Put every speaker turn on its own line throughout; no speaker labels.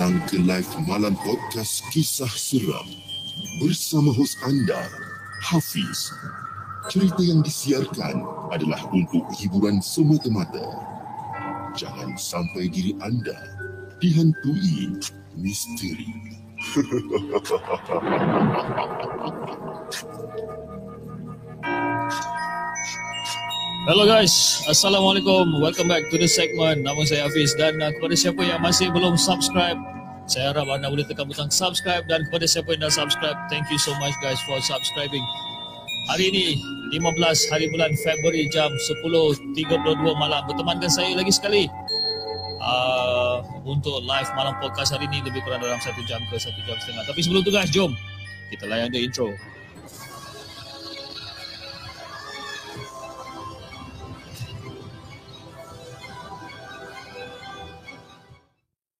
Datang ke live malam podcast kisah seram bersama hos anda, Hafiz. Cerita yang disiarkan adalah untuk hiburan semata-mata. Jangan sampai diri anda dihantui misteri.
Hello guys, Assalamualaikum. Welcome back to the segment. Nama saya Hafiz dan uh, kepada siapa yang masih belum subscribe, saya harap anda boleh tekan butang subscribe dan kepada siapa yang dah subscribe, thank you so much guys for subscribing. Hari ini 15 hari bulan Februari jam 10.32 malam bertemankan saya lagi sekali uh, untuk live malam podcast hari ini lebih kurang dalam satu jam ke satu jam setengah. Tapi sebelum tu guys, jom kita layan the intro.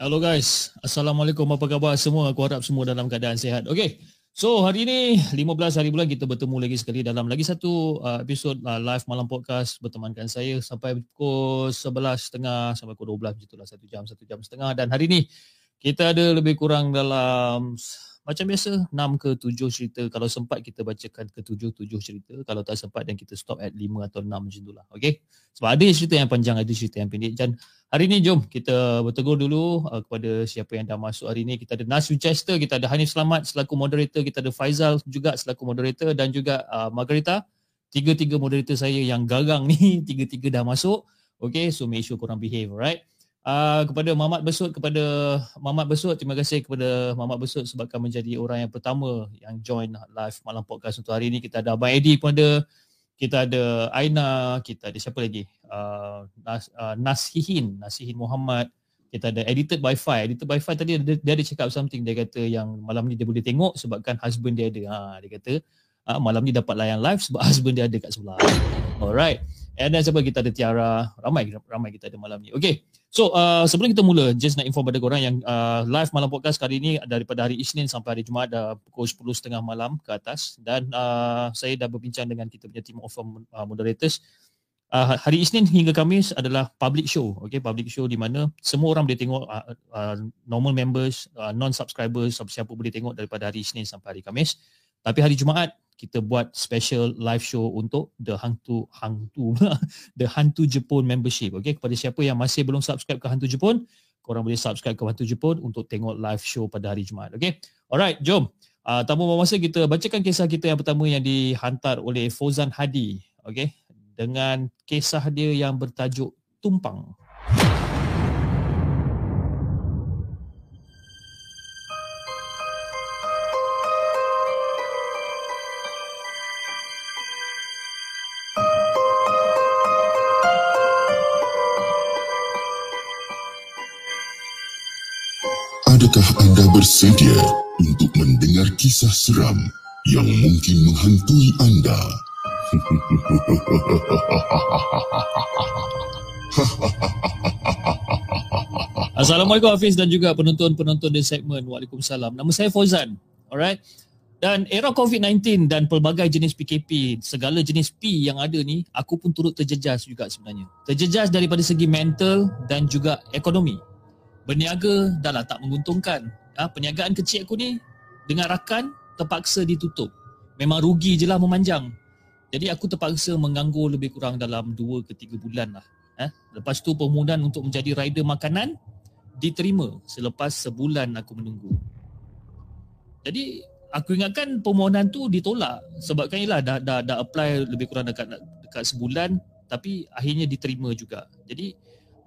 Hello guys, Assalamualaikum. Apa khabar semua? Aku harap semua dalam keadaan sihat. Okay, so hari ini 15 hari bulan kita bertemu lagi sekali dalam lagi satu uh, episod uh, live malam podcast bertemankan saya sampai pukul 11.30 sampai pukul 12 macam itulah satu jam, satu jam setengah. Dan hari ini kita ada lebih kurang dalam macam biasa 6 ke 7 cerita. Kalau sempat kita bacakan ke 7 7 cerita. Kalau tak sempat dan kita stop at 5 atau 6 macam itulah okey sebab ada cerita yang panjang ada cerita yang pendek. Dan hari ini jom kita bertegur dulu uh, kepada siapa yang dah masuk hari ini kita ada Nas Winchester kita ada Hanif Selamat selaku moderator kita ada Faizal juga selaku moderator dan juga uh, Margarita. Tiga-tiga moderator saya yang garang ni tiga-tiga dah masuk. Okey so make sure korang behave alright Uh, kepada Mamat Besut kepada Mamat Besut terima kasih kepada Mamat Besut sebabkan menjadi orang yang pertama yang join live malam podcast untuk hari ini. Kita ada Abang Eddie pun ada kita ada Aina kita ada siapa lagi? Uh, Nas, uh, Nasihin Nasihin Muhammad. Kita ada edited by Fi edited by Fi tadi dia, dia ada cakap something. Dia kata yang malam ni dia boleh tengok sebabkan husband dia ada. Ha, dia kata uh, malam ni dapat layan live sebab husband dia ada kat sebelah. Alright and then siapa kita ada Tiara. Ramai ramai kita ada malam ni. Okay. So uh, sebelum kita mula, just nak inform pada korang yang uh, live malam podcast kali ini daripada hari Isnin sampai hari Jumaat dah pukul 10.30 malam ke atas. Dan uh, saya dah berbincang dengan kita punya team of uh, moderators. Uh, hari Isnin hingga Kamis adalah public show, okay, public show di mana semua orang boleh tengok uh, uh, normal members, uh, non-subscribers, siapa boleh tengok daripada hari Isnin sampai hari Kamis. Tapi hari Jumaat kita buat special live show untuk The Hantu Hantu The Hantu Jepun membership. Okay, kepada siapa yang masih belum subscribe ke Hantu Jepun, korang boleh subscribe ke Hantu Jepun untuk tengok live show pada hari Jumaat. Okay, alright, jom. Uh, tanpa masa kita bacakan kisah kita yang pertama yang dihantar oleh Fozan Hadi. Okay, dengan kisah dia yang bertajuk Tumpang.
Adakah anda bersedia untuk mendengar kisah seram yang mungkin menghantui anda?
Assalamualaikum Hafiz dan juga penonton-penonton di segmen Waalaikumsalam. Nama saya Fauzan. Alright. Dan era COVID-19 dan pelbagai jenis PKP, segala jenis P yang ada ni, aku pun turut terjejas juga sebenarnya. Terjejas daripada segi mental dan juga ekonomi. Berniaga dah lah tak menguntungkan. Ha, perniagaan kecil aku ni dengan rakan terpaksa ditutup. Memang rugi je lah memanjang. Jadi aku terpaksa menganggur lebih kurang dalam 2 ke 3 bulan lah. Ha? Lepas tu permohonan untuk menjadi rider makanan diterima selepas sebulan aku menunggu. Jadi aku ingatkan permohonan tu ditolak sebab kan ialah dah, dah, dah apply lebih kurang dekat dekat sebulan tapi akhirnya diterima juga. Jadi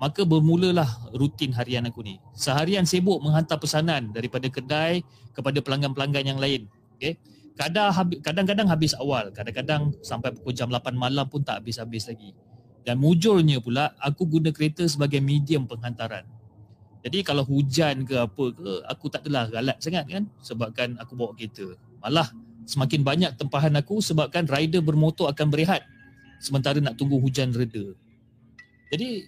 maka bermulalah rutin harian aku ni. Seharian sibuk menghantar pesanan daripada kedai kepada pelanggan-pelanggan yang lain. Okay. Kadang-kadang habis awal, kadang-kadang sampai pukul jam 8 malam pun tak habis-habis lagi. Dan mujurnya pula aku guna kereta sebagai medium penghantaran. Jadi kalau hujan ke apa ke, aku tak adalah galat sangat kan sebabkan aku bawa kereta. Malah semakin banyak tempahan aku sebabkan rider bermotor akan berehat sementara nak tunggu hujan reda. Jadi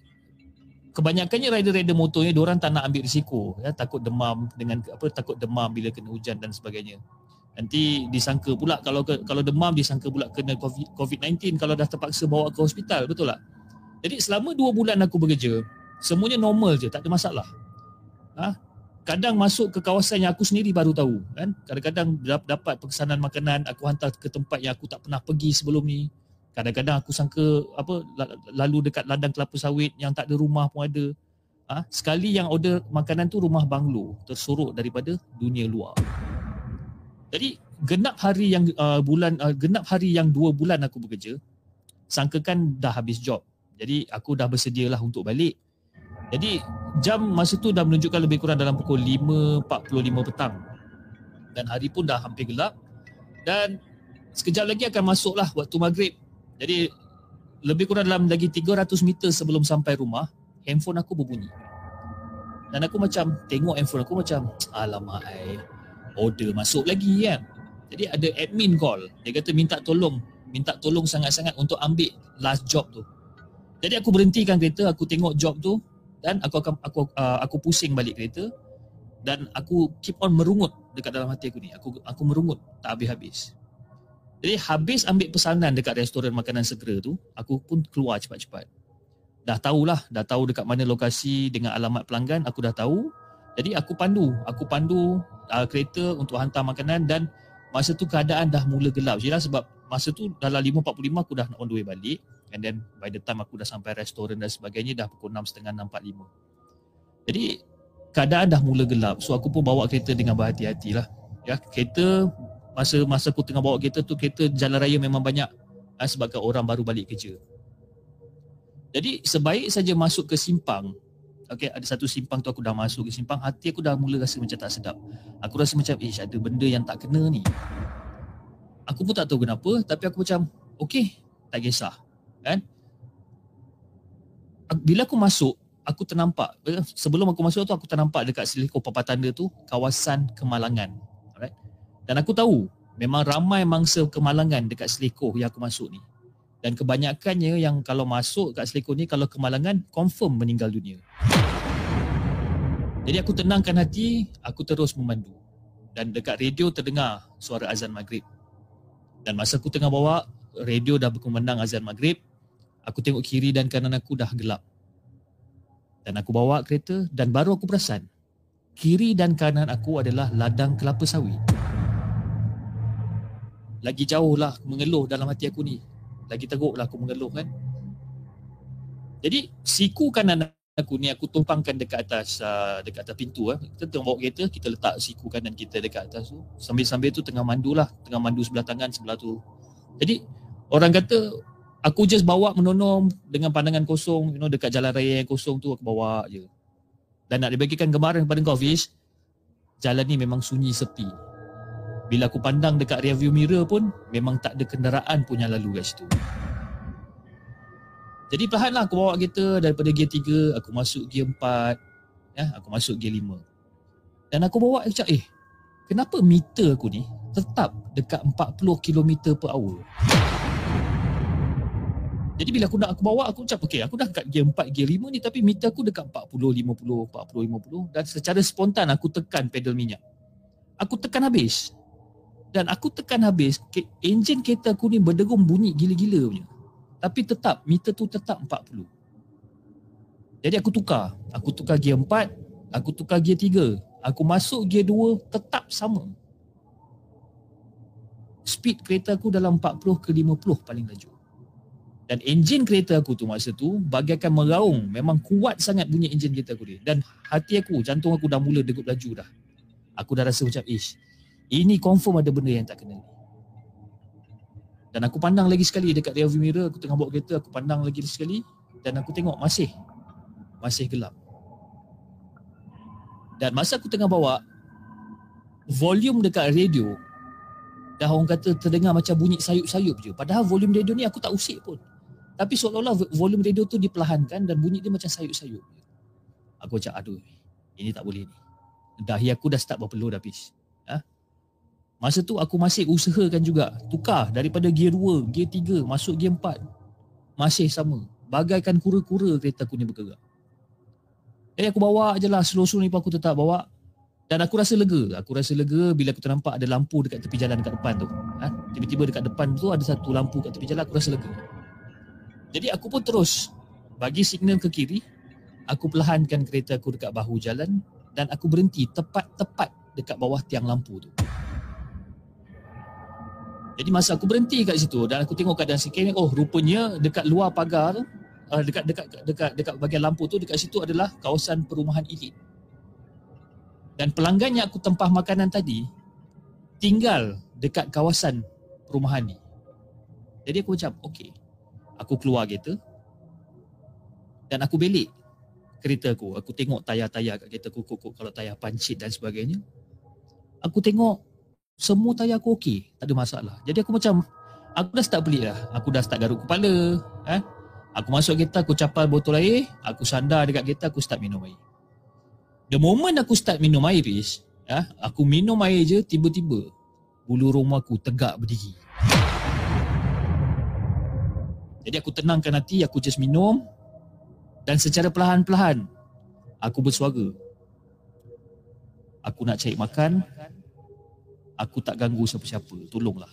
kebanyakannya rider-rider motor ni orang tak nak ambil risiko ya takut demam dengan apa takut demam bila kena hujan dan sebagainya. Nanti disangka pula kalau kalau demam disangka pula kena COVID-19 kalau dah terpaksa bawa ke hospital betul tak? Jadi selama dua bulan aku bekerja semuanya normal je tak ada masalah ha? kadang masuk ke kawasan yang aku sendiri baru tahu kan kadang-kadang dapat pesanan makanan aku hantar ke tempat yang aku tak pernah pergi sebelum ni kadang-kadang aku sangka apa lalu dekat ladang kelapa sawit yang tak ada rumah pun ada ha? sekali yang order makanan tu rumah banglo tersorok daripada dunia luar jadi genap hari yang uh, bulan uh, genap hari yang dua bulan aku bekerja sangkakan dah habis job jadi aku dah bersedialah untuk balik jadi jam masa tu dah menunjukkan lebih kurang dalam pukul 5.45 petang. Dan hari pun dah hampir gelap. Dan sekejap lagi akan masuklah waktu maghrib. Jadi lebih kurang dalam lagi 300 meter sebelum sampai rumah, handphone aku berbunyi. Dan aku macam tengok handphone aku macam alamak ai order masuk lagi kan. Jadi ada admin call. Dia kata minta tolong, minta tolong sangat-sangat untuk ambil last job tu. Jadi aku berhentikan kereta, aku tengok job tu, dan aku akan aku uh, aku pusing balik kereta dan aku keep on merungut dekat dalam hati aku ni aku aku merungut tak habis-habis jadi habis ambil pesanan dekat restoran makanan segera tu aku pun keluar cepat-cepat. Dah tahulah dah tahu dekat mana lokasi dengan alamat pelanggan aku dah tahu. Jadi aku pandu aku pandu uh, kereta untuk hantar makanan dan masa tu keadaan dah mula gelap jelas sebab masa tu dalam 5.45 aku dah on the way balik and then by the time aku dah sampai restoran dan sebagainya dah pukul 6.30 6.45 jadi keadaan dah mula gelap so aku pun bawa kereta dengan berhati-hati lah ya kereta masa masa aku tengah bawa kereta tu kereta jalan raya memang banyak ha, sebabkan orang baru balik kerja. Jadi sebaik saja masuk ke simpang Okay, ada satu simpang tu aku dah masuk ke simpang Hati aku dah mula rasa macam tak sedap. Aku rasa macam, eh ada benda yang tak kena ni. Aku pun tak tahu kenapa Tapi aku macam, okay, tak kisah kan? Bila aku masuk aku ternampak eh, sebelum aku masuk tu aku ternampak dekat selikor papan tanda tu kawasan kemalangan dan aku tahu memang ramai mangsa kemalangan dekat selikor yang aku masuk ni dan kebanyakannya yang kalau masuk kat selikor ni kalau kemalangan confirm meninggal dunia jadi aku tenangkan hati aku terus memandu dan dekat radio terdengar suara azan maghrib dan masa aku tengah bawa radio dah berkumandang azan maghrib Aku tengok kiri dan kanan aku dah gelap. Dan aku bawa kereta dan baru aku perasan. Kiri dan kanan aku adalah ladang kelapa sawit. Lagi jauh lah mengeluh dalam hati aku ni. Lagi teruk lah aku mengeluh kan. Jadi siku kanan aku ni aku tumpangkan dekat atas uh, dekat atas pintu eh. Kita tengah bawa kereta, kita letak siku kanan kita dekat atas tu. Sambil-sambil tu tengah mandu lah, tengah mandu sebelah tangan sebelah tu. Jadi orang kata aku just bawa menonom dengan pandangan kosong you know dekat jalan raya yang kosong tu aku bawa je dan nak dibagikan gambaran kepada kau Fish jalan ni memang sunyi sepi bila aku pandang dekat rear view mirror pun memang tak ada kenderaan pun yang lalu kat situ jadi perlahan lah aku bawa kereta daripada gear 3 aku masuk gear 4 ya, aku masuk gear 5 dan aku bawa macam eh kenapa meter aku ni tetap dekat 40 km per hour jadi bila aku nak aku bawa aku cakap okey aku dah dekat gear 4 gear 5 ni tapi meter aku dekat 40 50 40 50 dan secara spontan aku tekan pedal minyak. Aku tekan habis. Dan aku tekan habis enjin kereta aku ni berderum bunyi gila-gila punya. Tapi tetap meter tu tetap 40. Jadi aku tukar. Aku tukar gear 4, aku tukar gear 3. Aku masuk gear 2 tetap sama. Speed kereta aku dalam 40 ke 50 paling laju. Dan enjin kereta aku tu masa tu bagaikan meraung. Memang kuat sangat bunyi enjin kereta aku ni. Dan hati aku, jantung aku dah mula degup laju dah. Aku dah rasa macam, ish, Ini confirm ada benda yang tak kena ni. Dan aku pandang lagi sekali dekat rearview mirror, aku tengah bawa kereta, aku pandang lagi sekali dan aku tengok masih masih gelap. Dan masa aku tengah bawa volume dekat radio dah orang kata terdengar macam bunyi sayup-sayup je. Padahal volume radio ni aku tak usik pun. Tapi seolah-olah volume radio tu diperlahankan dan bunyi dia macam sayup-sayup. Aku cakap aduh ini tak boleh ni. Dahi aku dah start berpeluh dah habis. Masa tu aku masih usahakan juga tukar daripada gear 2, gear 3 masuk gear 4. Masih sama. Bagaikan kura-kura kereta aku ni bergerak. Jadi aku bawa je lah slow-slow ni pun aku tetap bawa. Dan aku rasa lega. Aku rasa lega bila aku ternampak ada lampu dekat tepi jalan dekat depan tu. Ha? Tiba-tiba dekat depan tu ada satu lampu kat tepi jalan aku rasa lega. Jadi aku pun terus bagi signal ke kiri. Aku perlahankan kereta aku dekat bahu jalan dan aku berhenti tepat-tepat dekat bawah tiang lampu tu. Jadi masa aku berhenti kat situ dan aku tengok keadaan sikit ni, oh rupanya dekat luar pagar uh, dekat dekat dekat dekat bahagian lampu tu dekat situ adalah kawasan perumahan elit. Dan pelanggan yang aku tempah makanan tadi tinggal dekat kawasan perumahan ni. Jadi aku macam, okey. Aku keluar kereta dan aku belik kereta aku. Aku tengok tayar-tayar kat kereta aku, kuk, kalau tayar pancit dan sebagainya. Aku tengok semua tayar aku okey, tak ada masalah. Jadi aku macam aku dah start pelik lah. Aku dah start garuk kepala, eh. Aku masuk kereta, aku capal botol air, aku sandar dekat kereta, aku start minum air. The moment aku start minum air, Fiz, eh, aku minum air je, tiba-tiba bulu roma aku tegak berdiri. Jadi aku tenangkan hati, aku just minum dan secara perlahan-perlahan aku bersuara. Aku nak cari makan, aku tak ganggu siapa-siapa. Tolonglah.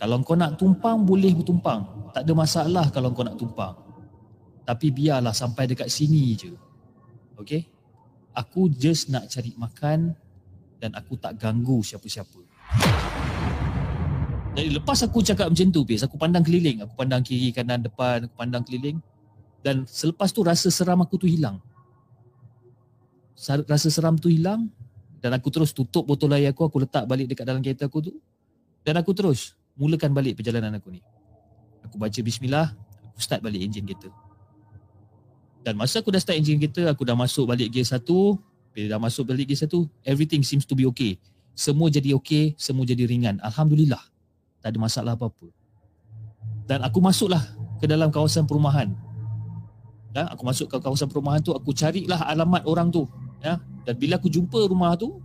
Kalau kau nak tumpang, boleh bertumpang. Tak ada masalah kalau kau nak tumpang. Tapi biarlah sampai dekat sini je. Okay? Aku just nak cari makan dan aku tak ganggu siapa-siapa. Jadi lepas aku cakap macam tu, Pis, aku pandang keliling. Aku pandang kiri, kanan, depan, aku pandang keliling. Dan selepas tu rasa seram aku tu hilang. Rasa seram tu hilang dan aku terus tutup botol air aku, aku letak balik dekat dalam kereta aku tu. Dan aku terus mulakan balik perjalanan aku ni. Aku baca bismillah, aku start balik enjin kereta. Dan masa aku dah start enjin kereta, aku dah masuk balik gear satu. Bila dah masuk balik gear satu, everything seems to be okay. Semua jadi okay, semua jadi ringan. Alhamdulillah. Tak ada masalah apa-apa. Dan aku masuklah ke dalam kawasan perumahan. Dan aku masuk ke kawasan perumahan tu, aku carilah alamat orang tu. Ya, dan bila aku jumpa rumah tu,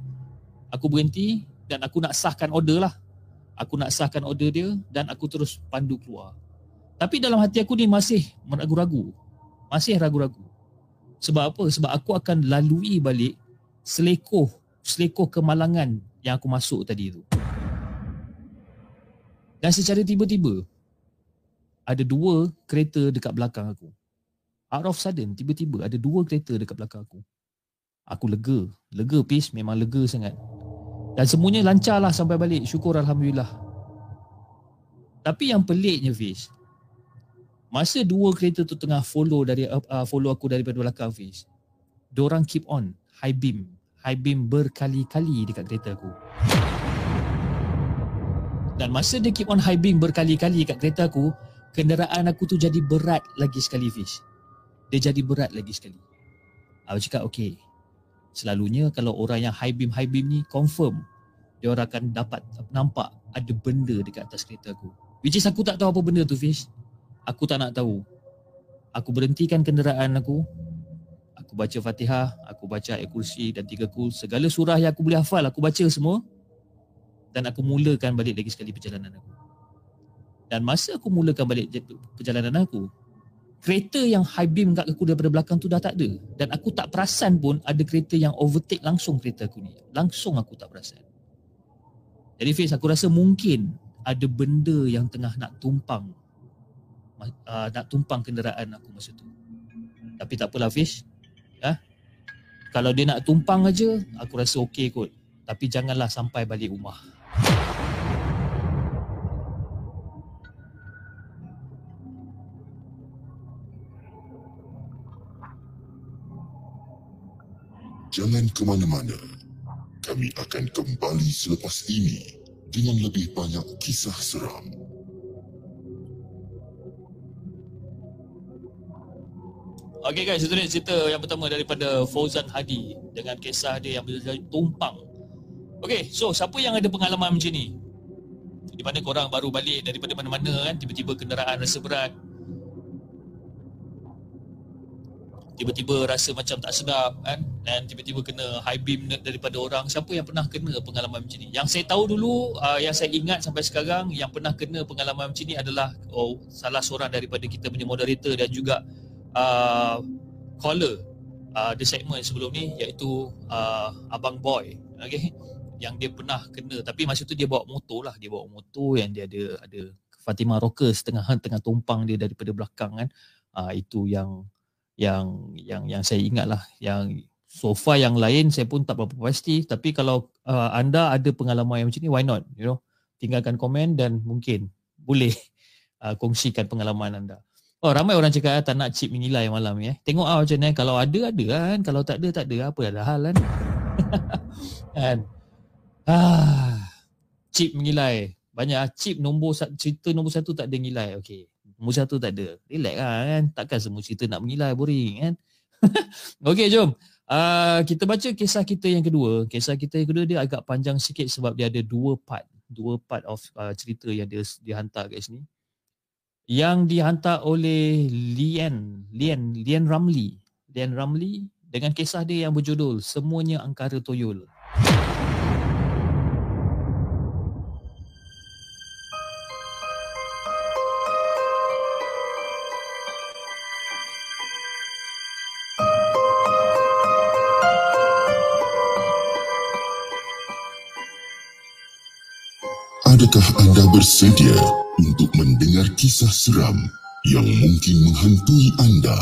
aku berhenti dan aku nak sahkan order lah. Aku nak sahkan order dia dan aku terus pandu keluar. Tapi dalam hati aku ni masih meragu-ragu. Masih ragu-ragu. Sebab apa? Sebab aku akan lalui balik selekoh, selekoh kemalangan yang aku masuk tadi tu. Dan secara tiba-tiba, ada dua kereta dekat belakang aku. Out of sudden, tiba-tiba ada dua kereta dekat belakang aku aku lega. Lega pis memang lega sangat. Dan semuanya lancar lah sampai balik. Syukur Alhamdulillah. Tapi yang peliknya Fiz. Masa dua kereta tu tengah follow dari uh, follow aku daripada belakang Fiz. Diorang keep on high beam. High beam berkali-kali dekat kereta aku. Dan masa dia keep on high beam berkali-kali dekat kereta aku, kenderaan aku tu jadi berat lagi sekali Fiz. Dia jadi berat lagi sekali. Aku cakap okay, selalunya kalau orang yang high beam high beam ni confirm dia orang akan dapat nampak ada benda dekat atas kereta aku. Which is aku tak tahu apa benda tu Fish. Aku tak nak tahu. Aku berhentikan kenderaan aku. Aku baca fatihah aku baca ayat kursi dan tiga kul. Segala surah yang aku boleh hafal aku baca semua. Dan aku mulakan balik lagi sekali perjalanan aku. Dan masa aku mulakan balik perjalanan aku kereta yang high beam kat aku daripada belakang tu dah tak ada dan aku tak perasan pun ada kereta yang overtake langsung kereta aku ni. Langsung aku tak perasan. Jadi Fiz aku rasa mungkin ada benda yang tengah nak tumpang. Uh, nak tumpang kenderaan aku masa tu. Tapi tak apalah Fiz. Ha? kalau dia nak tumpang aja aku rasa okey kot. Tapi janganlah sampai balik rumah
jangan ke mana-mana. Kami akan kembali selepas ini dengan lebih banyak kisah seram.
Okay guys, itu dia cerita yang pertama daripada Fauzan Hadi dengan kisah dia yang berjaya tumpang. Okay, so siapa yang ada pengalaman macam ni? Di mana korang baru balik daripada mana-mana kan, tiba-tiba kenderaan rasa berat. Tiba-tiba rasa macam tak sedap kan? Dan tiba-tiba kena high beam daripada orang. Siapa yang pernah kena pengalaman macam ni? Yang saya tahu dulu, uh, yang saya ingat sampai sekarang Yang pernah kena pengalaman macam ni adalah oh, Salah seorang daripada kita punya moderator dan juga uh, caller uh, the segment sebelum ni iaitu uh, Abang Boy. Okay? yang dia pernah kena. Tapi masa tu dia bawa motor lah. Dia bawa motor yang dia ada ada Fatimah Rocker setengah tengah tumpang dia daripada belakang kan? Uh, itu yang yang yang yang saya ingat lah yang sofa yang lain saya pun tak berapa pasti tapi kalau uh, anda ada pengalaman yang macam ni why not you know tinggalkan komen dan mungkin boleh uh, kongsikan pengalaman anda Oh ramai orang cakap ah, tak nak chip menilai malam ni eh. Tengok ah macam ni kalau ada ada kan, kalau tak ada tak ada apa dah hal kan. kan. Ah. Chip menilai. Banyak ah, chip nombor cerita nombor satu tak ada nilai. Okey. Nombor satu tak ada. Relax lah kan. Takkan semua cerita nak menilai boring kan. Okey jom. Uh, kita baca kisah kita yang kedua. Kisah kita yang kedua dia agak panjang sikit sebab dia ada dua part. Dua part of uh, cerita yang dia dihantar kat sini yang dihantar oleh Lian Lian Lian Ramli Lian Ramli dengan kisah dia yang berjudul Semuanya Angkara Toyol.
Adakah anda bersedia untuk mendengar kisah seram yang mungkin menghantui anda.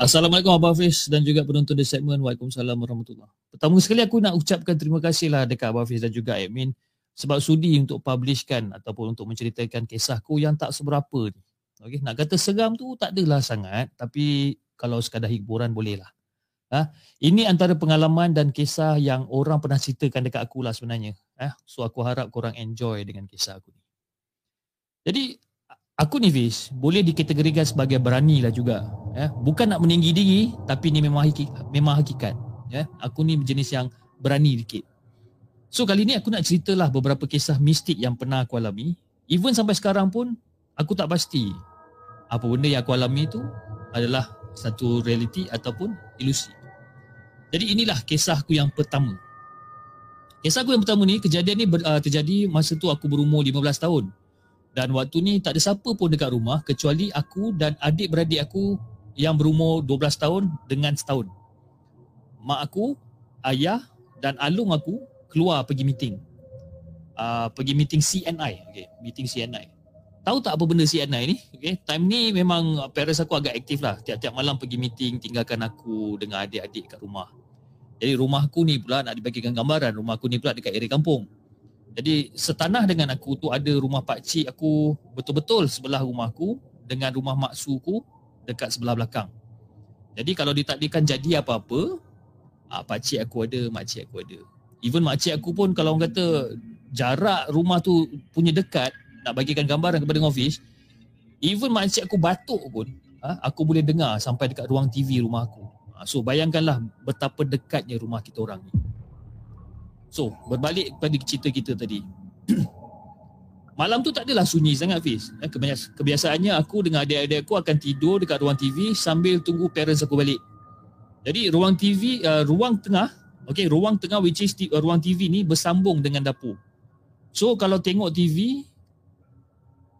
Assalamualaikum Abah Hafiz dan juga penonton di segmen Waalaikumsalam Warahmatullahi Pertama sekali aku nak ucapkan terima kasih lah dekat Abah Hafiz dan juga admin sebab sudi untuk publishkan ataupun untuk menceritakan kisahku yang tak seberapa ni. Okay, nak kata seram tu tak adalah sangat tapi kalau sekadar hiburan boleh lah. Ha? Ini antara pengalaman dan kisah yang orang pernah ceritakan dekat aku lah sebenarnya. Ha? So aku harap korang enjoy dengan kisah aku ni. Jadi aku ni Fiz boleh dikategorikan sebagai berani lah juga. Ya? Bukan nak meninggi diri tapi ni memang hakikat. Memang hakikat. Ya? Aku ni jenis yang berani dikit. So kali ni aku nak ceritalah beberapa kisah mistik yang pernah aku alami. Even sampai sekarang pun aku tak pasti apa benda yang aku alami tu adalah satu realiti ataupun ilusi. Jadi inilah kisahku yang pertama. Kisahku yang pertama ni, kejadian ni uh, terjadi masa tu aku berumur 15 tahun. Dan waktu ni tak ada siapa pun dekat rumah kecuali aku dan adik-beradik aku yang berumur 12 tahun dengan setahun. Mak aku, ayah dan alung aku keluar pergi meeting. Uh, pergi meeting CNI. Okay, meeting CNI. Tahu tak apa benda CNI ni? Okay, time ni memang parents aku agak aktif lah. Tiap-tiap malam pergi meeting, tinggalkan aku dengan adik-adik kat rumah. Jadi rumahku ni pula nak dibagikan gambaran rumahku ni pula dekat area kampung. Jadi setanah dengan aku tu ada rumah pak cik aku betul-betul sebelah rumahku dengan rumah maksuku dekat sebelah belakang. Jadi kalau ditakdirkan jadi apa-apa, ah, pak cik aku ada, mak cik aku ada. Even mak cik aku pun kalau orang kata jarak rumah tu punya dekat nak bagikan gambaran kepada Ngofish, even mak aku batuk pun, ah, aku boleh dengar sampai dekat ruang TV rumah aku. Ah, so bayangkanlah betapa dekatnya rumah kita orang ni. So berbalik pada cerita kita tadi. Malam tu tak adalah sunyi sangat Fiz. Eh, kebiasaannya aku dengan adik-adik aku akan tidur dekat ruang TV sambil tunggu parents aku balik. Jadi ruang TV, uh, ruang tengah, okay, ruang tengah which is uh, ruang TV ni bersambung dengan dapur. So kalau tengok TV,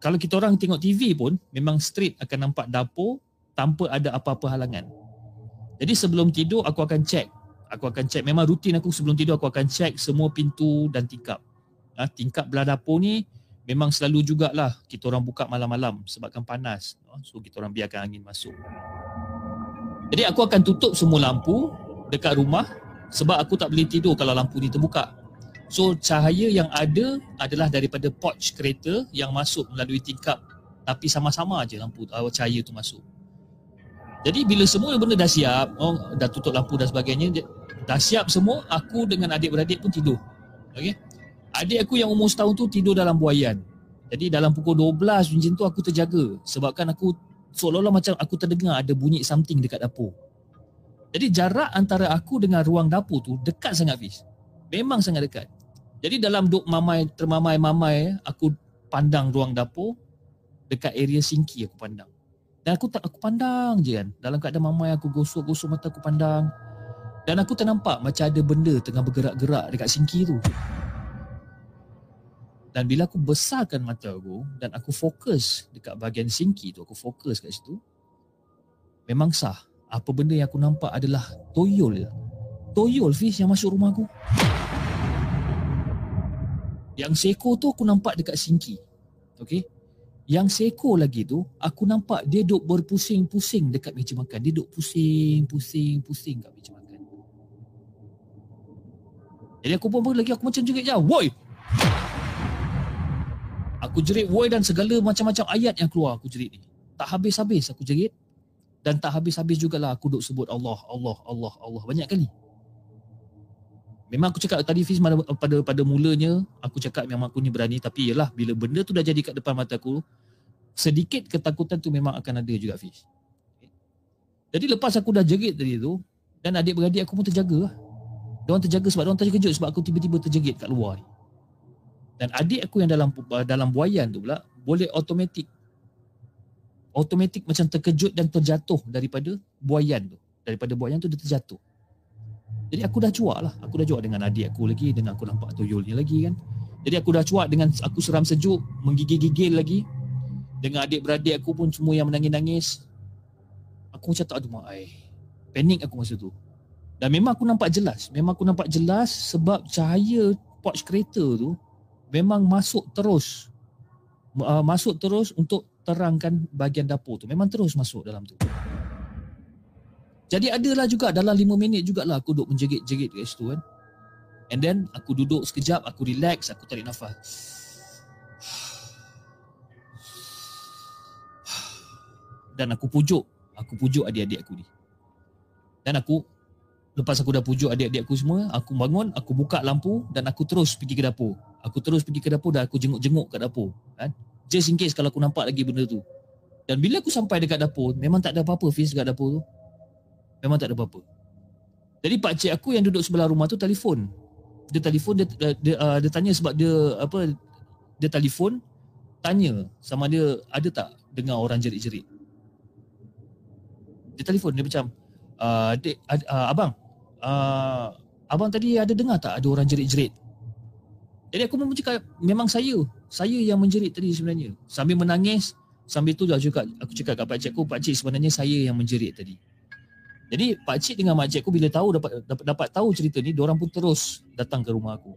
kalau kita orang tengok TV pun memang straight akan nampak dapur tanpa ada apa-apa halangan. Jadi sebelum tidur aku akan check. Aku akan check memang rutin aku sebelum tidur aku akan check semua pintu dan tingkap. Ha, tingkap belah dapur ni memang selalu jugalah kita orang buka malam-malam sebabkan panas. Ha, so kita orang biarkan angin masuk. Jadi aku akan tutup semua lampu dekat rumah sebab aku tak boleh tidur kalau lampu ni terbuka. So cahaya yang ada adalah daripada porch kereta yang masuk melalui tingkap tapi sama-sama aja lampu uh, cahaya tu masuk. Jadi bila semua benda dah siap, oh, dah tutup lampu dan sebagainya, dah siap semua, aku dengan adik-beradik pun tidur. Okey. Adik aku yang umur setahun tu tidur dalam buaian. Jadi dalam pukul 12 macam tu aku terjaga sebabkan aku seolah-olah macam aku terdengar ada bunyi something dekat dapur. Jadi jarak antara aku dengan ruang dapur tu dekat sangat Fiz. Memang sangat dekat. Jadi dalam duk mamai termamai-mamai aku pandang ruang dapur dekat area sinki aku pandang. Dan aku tak aku pandang je kan. Dalam keadaan mamai aku gosok-gosok mata aku pandang. Dan aku ternampak macam ada benda tengah bergerak-gerak dekat sinki tu. Dan bila aku besarkan mata aku dan aku fokus dekat bahagian sinki tu, aku fokus kat situ. Memang sah. Apa benda yang aku nampak adalah toyol. Toyol fish yang masuk rumah aku. Yang seekor tu aku nampak dekat sinki. Okey. Yang seekor lagi tu aku nampak dia duk berpusing-pusing dekat meja makan. Dia duk pusing-pusing-pusing kat meja makan. Jadi aku pun lagi aku macam jerit je. Woi! Aku jerit woi dan segala macam-macam ayat yang keluar aku jerit ni. Tak habis-habis aku jerit dan tak habis-habis jugalah aku duk sebut Allah, Allah, Allah, Allah banyak kali. Memang aku cakap tadi Fiz pada, pada pada mulanya aku cakap memang aku ni berani tapi yalah bila benda tu dah jadi kat depan mata aku sedikit ketakutan tu memang akan ada juga Fiz. Jadi lepas aku dah jerit tadi tu dan adik-beradik aku pun terjaga lah. Diorang terjaga sebab diorang terkejut sebab aku tiba-tiba terjerit kat luar ni. Dan adik aku yang dalam dalam buaian tu pula boleh automatik automatik macam terkejut dan terjatuh daripada buaian tu. Daripada buaian tu dia terjatuh. Jadi aku dah cuak lah. Aku dah cuak dengan adik aku lagi dengan aku nampak tuyul ni lagi kan. Jadi aku dah cuak dengan aku seram sejuk, menggigil-gigil lagi. Dengan adik-beradik aku pun semua yang menangis-nangis. Aku macam tak mak ai. Panik aku masa tu. Dan memang aku nampak jelas. Memang aku nampak jelas sebab cahaya porch kereta tu memang masuk terus. Uh, masuk terus untuk terangkan bahagian dapur tu. Memang terus masuk dalam tu. Jadi adalah juga dalam 5 minit jugalah aku duduk menjerit-jerit kat situ kan. And then aku duduk sekejap, aku relax, aku tarik nafas. Dan aku pujuk, aku pujuk adik-adik aku ni. Dan aku lepas aku dah pujuk adik-adik aku semua, aku bangun, aku buka lampu dan aku terus pergi ke dapur. Aku terus pergi ke dapur dan aku jenguk-jenguk kat dapur, kan? Just in case kalau aku nampak lagi benda tu. Dan bila aku sampai dekat dapur, memang tak ada apa-apa Fiz dekat dapur tu. Memang tak ada apa-apa. Jadi pak cik aku yang duduk sebelah rumah tu telefon. Dia telefon dia dia, dia, uh, dia tanya sebab dia apa dia telefon tanya sama dia ada tak dengar orang jerit-jerit. Dia telefon dia macam uh, dek, uh, abang uh, abang tadi ada dengar tak ada orang jerit-jerit? Jadi aku pun cakap memang saya, saya yang menjerit tadi sebenarnya. Sambil menangis, sambil tu juga aku cakap kat pak cik aku, pak cik sebenarnya saya yang menjerit tadi. Jadi pak cik dengan mak cik aku bila tahu dapat dapat, dapat tahu cerita ni, orang pun terus datang ke rumah aku.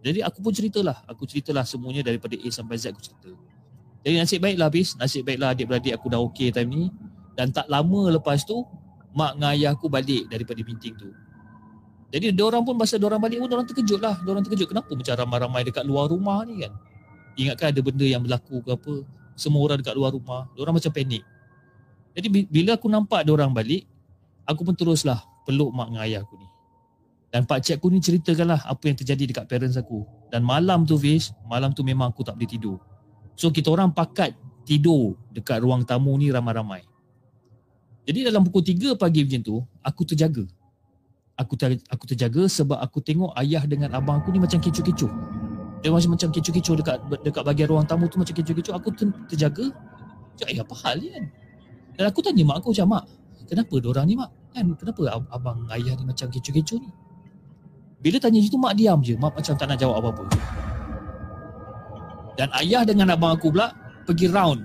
Jadi aku pun ceritalah, aku ceritalah semuanya daripada A sampai Z aku cerita. Jadi nasib baiklah habis, nasib baiklah adik-beradik aku dah okey time ni dan tak lama lepas tu mak dengan ayah aku balik daripada meeting tu. Jadi orang pun masa orang balik pun orang terkejut lah. Orang terkejut kenapa macam ramai-ramai dekat luar rumah ni kan. Ingatkan ada benda yang berlaku ke apa. Semua orang dekat luar rumah. Orang macam panik. Jadi bila aku nampak orang balik, aku pun teruslah peluk mak dengan ayah aku ni. Dan pak cik aku ni ceritakanlah apa yang terjadi dekat parents aku. Dan malam tu Fish, malam tu memang aku tak boleh tidur. So kita orang pakat tidur dekat ruang tamu ni ramai-ramai. Jadi dalam pukul 3 pagi macam tu, aku terjaga aku ter, aku terjaga sebab aku tengok ayah dengan abang aku ni macam kecoh-kecoh. Dia macam macam kecoh-kecoh dekat dekat bahagian ruang tamu tu macam kecoh-kecoh. Aku ter, terjaga. Cakap, eh apa hal ni kan? Dan aku tanya mak aku macam, mak, kenapa orang ni mak? Kan, kenapa abang ayah ni macam kecoh-kecoh ni? Bila tanya situ, mak diam je. Mak macam tak nak jawab apa-apa. Dan ayah dengan abang aku pula pergi round.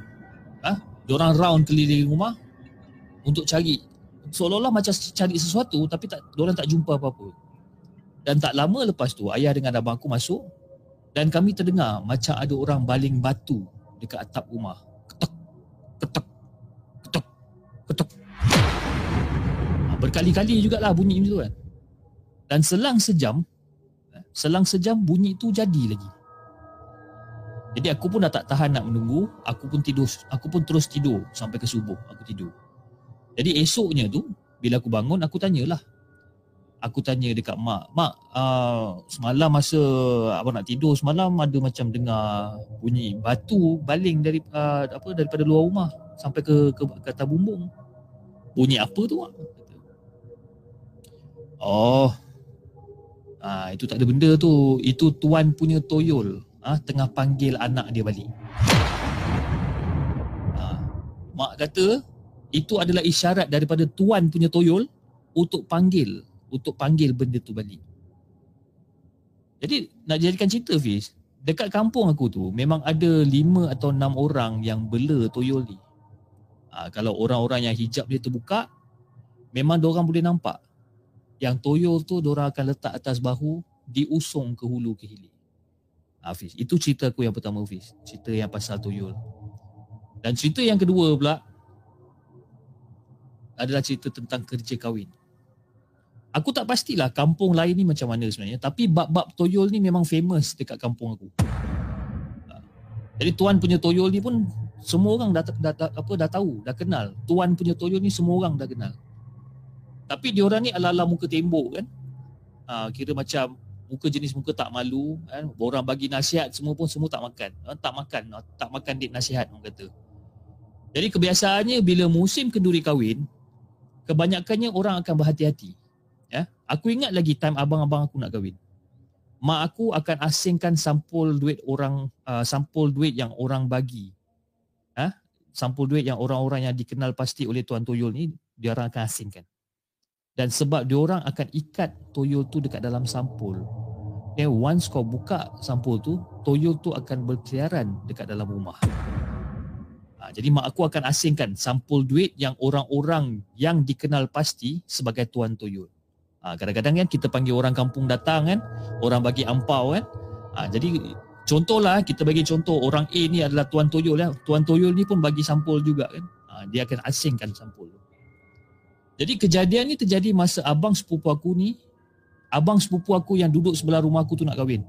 Ha? Diorang round keliling rumah untuk cari seolah-olah macam cari sesuatu tapi tak orang tak jumpa apa-apa. Dan tak lama lepas tu ayah dengan abang aku masuk dan kami terdengar macam ada orang baling batu dekat atap rumah. Ketuk, ketuk, ketuk, ketuk. Berkali-kali jugalah bunyi macam tu kan. Dan selang sejam selang sejam bunyi tu jadi lagi. Jadi aku pun dah tak tahan nak menunggu, aku pun tidur, aku pun terus tidur sampai ke subuh aku tidur. Jadi esoknya tu bila aku bangun aku tanyalah. Aku tanya dekat mak, "Mak, uh, semalam masa abang nak tidur semalam ada macam dengar bunyi batu baling dari uh, apa daripada luar rumah sampai ke ke, ke atas bumbung. Bunyi apa tu, mak?" Oh. Ah itu tak ada benda tu. Itu tuan punya toyol. Ah tengah panggil anak dia balik. Ah mak kata itu adalah isyarat daripada tuan punya toyol untuk panggil untuk panggil benda tu balik. Jadi nak jadikan cerita Fiz, dekat kampung aku tu memang ada lima atau enam orang yang bela toyol ni. Ha, kalau orang-orang yang hijab dia terbuka, memang orang boleh nampak. Yang toyol tu orang akan letak atas bahu, diusung ke hulu ke hilir. Hafiz, itu cerita aku yang pertama Hafiz. Cerita yang pasal toyol. Dan cerita yang kedua pula, adalah cerita tentang kerja kahwin. Aku tak pastilah kampung lain ni macam mana sebenarnya tapi bab-bab toyol ni memang famous dekat kampung aku. Ha. Jadi tuan punya toyol ni pun semua orang dah, dah, dah apa dah tahu, dah kenal. Tuan punya toyol ni semua orang dah kenal. Tapi diorang ni ala-ala muka tembok kan. Ha, kira macam muka jenis muka tak malu kan. Orang bagi nasihat semua pun semua tak makan. Ha, tak makan, ha, tak makan dik nasihat orang kata. Jadi kebiasaannya bila musim kenduri kahwin, kebanyakannya orang akan berhati-hati. Ya, aku ingat lagi time abang-abang aku nak kahwin. Mak aku akan asingkan sampul duit orang uh, sampul duit yang orang bagi. Ha? Sampul duit yang orang-orang yang dikenal pasti oleh tuan toyol ni dia orang akan asingkan. Dan sebab dia orang akan ikat toyol tu dekat dalam sampul. Then once kau buka sampul tu, toyol tu akan berkeliaran dekat dalam rumah. Ha, jadi mak aku akan asingkan sampul duit yang orang-orang yang dikenal pasti sebagai tuan toyol. Ha, kadang-kadang kan kita panggil orang kampung datang kan, orang bagi ampau kan. Ha, jadi contohlah kita bagi contoh orang A ni adalah tuan toyol ya. Tuan toyol ni pun bagi sampul juga kan. Ha, dia akan asingkan sampul. Jadi kejadian ni terjadi masa abang sepupu aku ni, abang sepupu aku yang duduk sebelah rumah aku tu nak kahwin.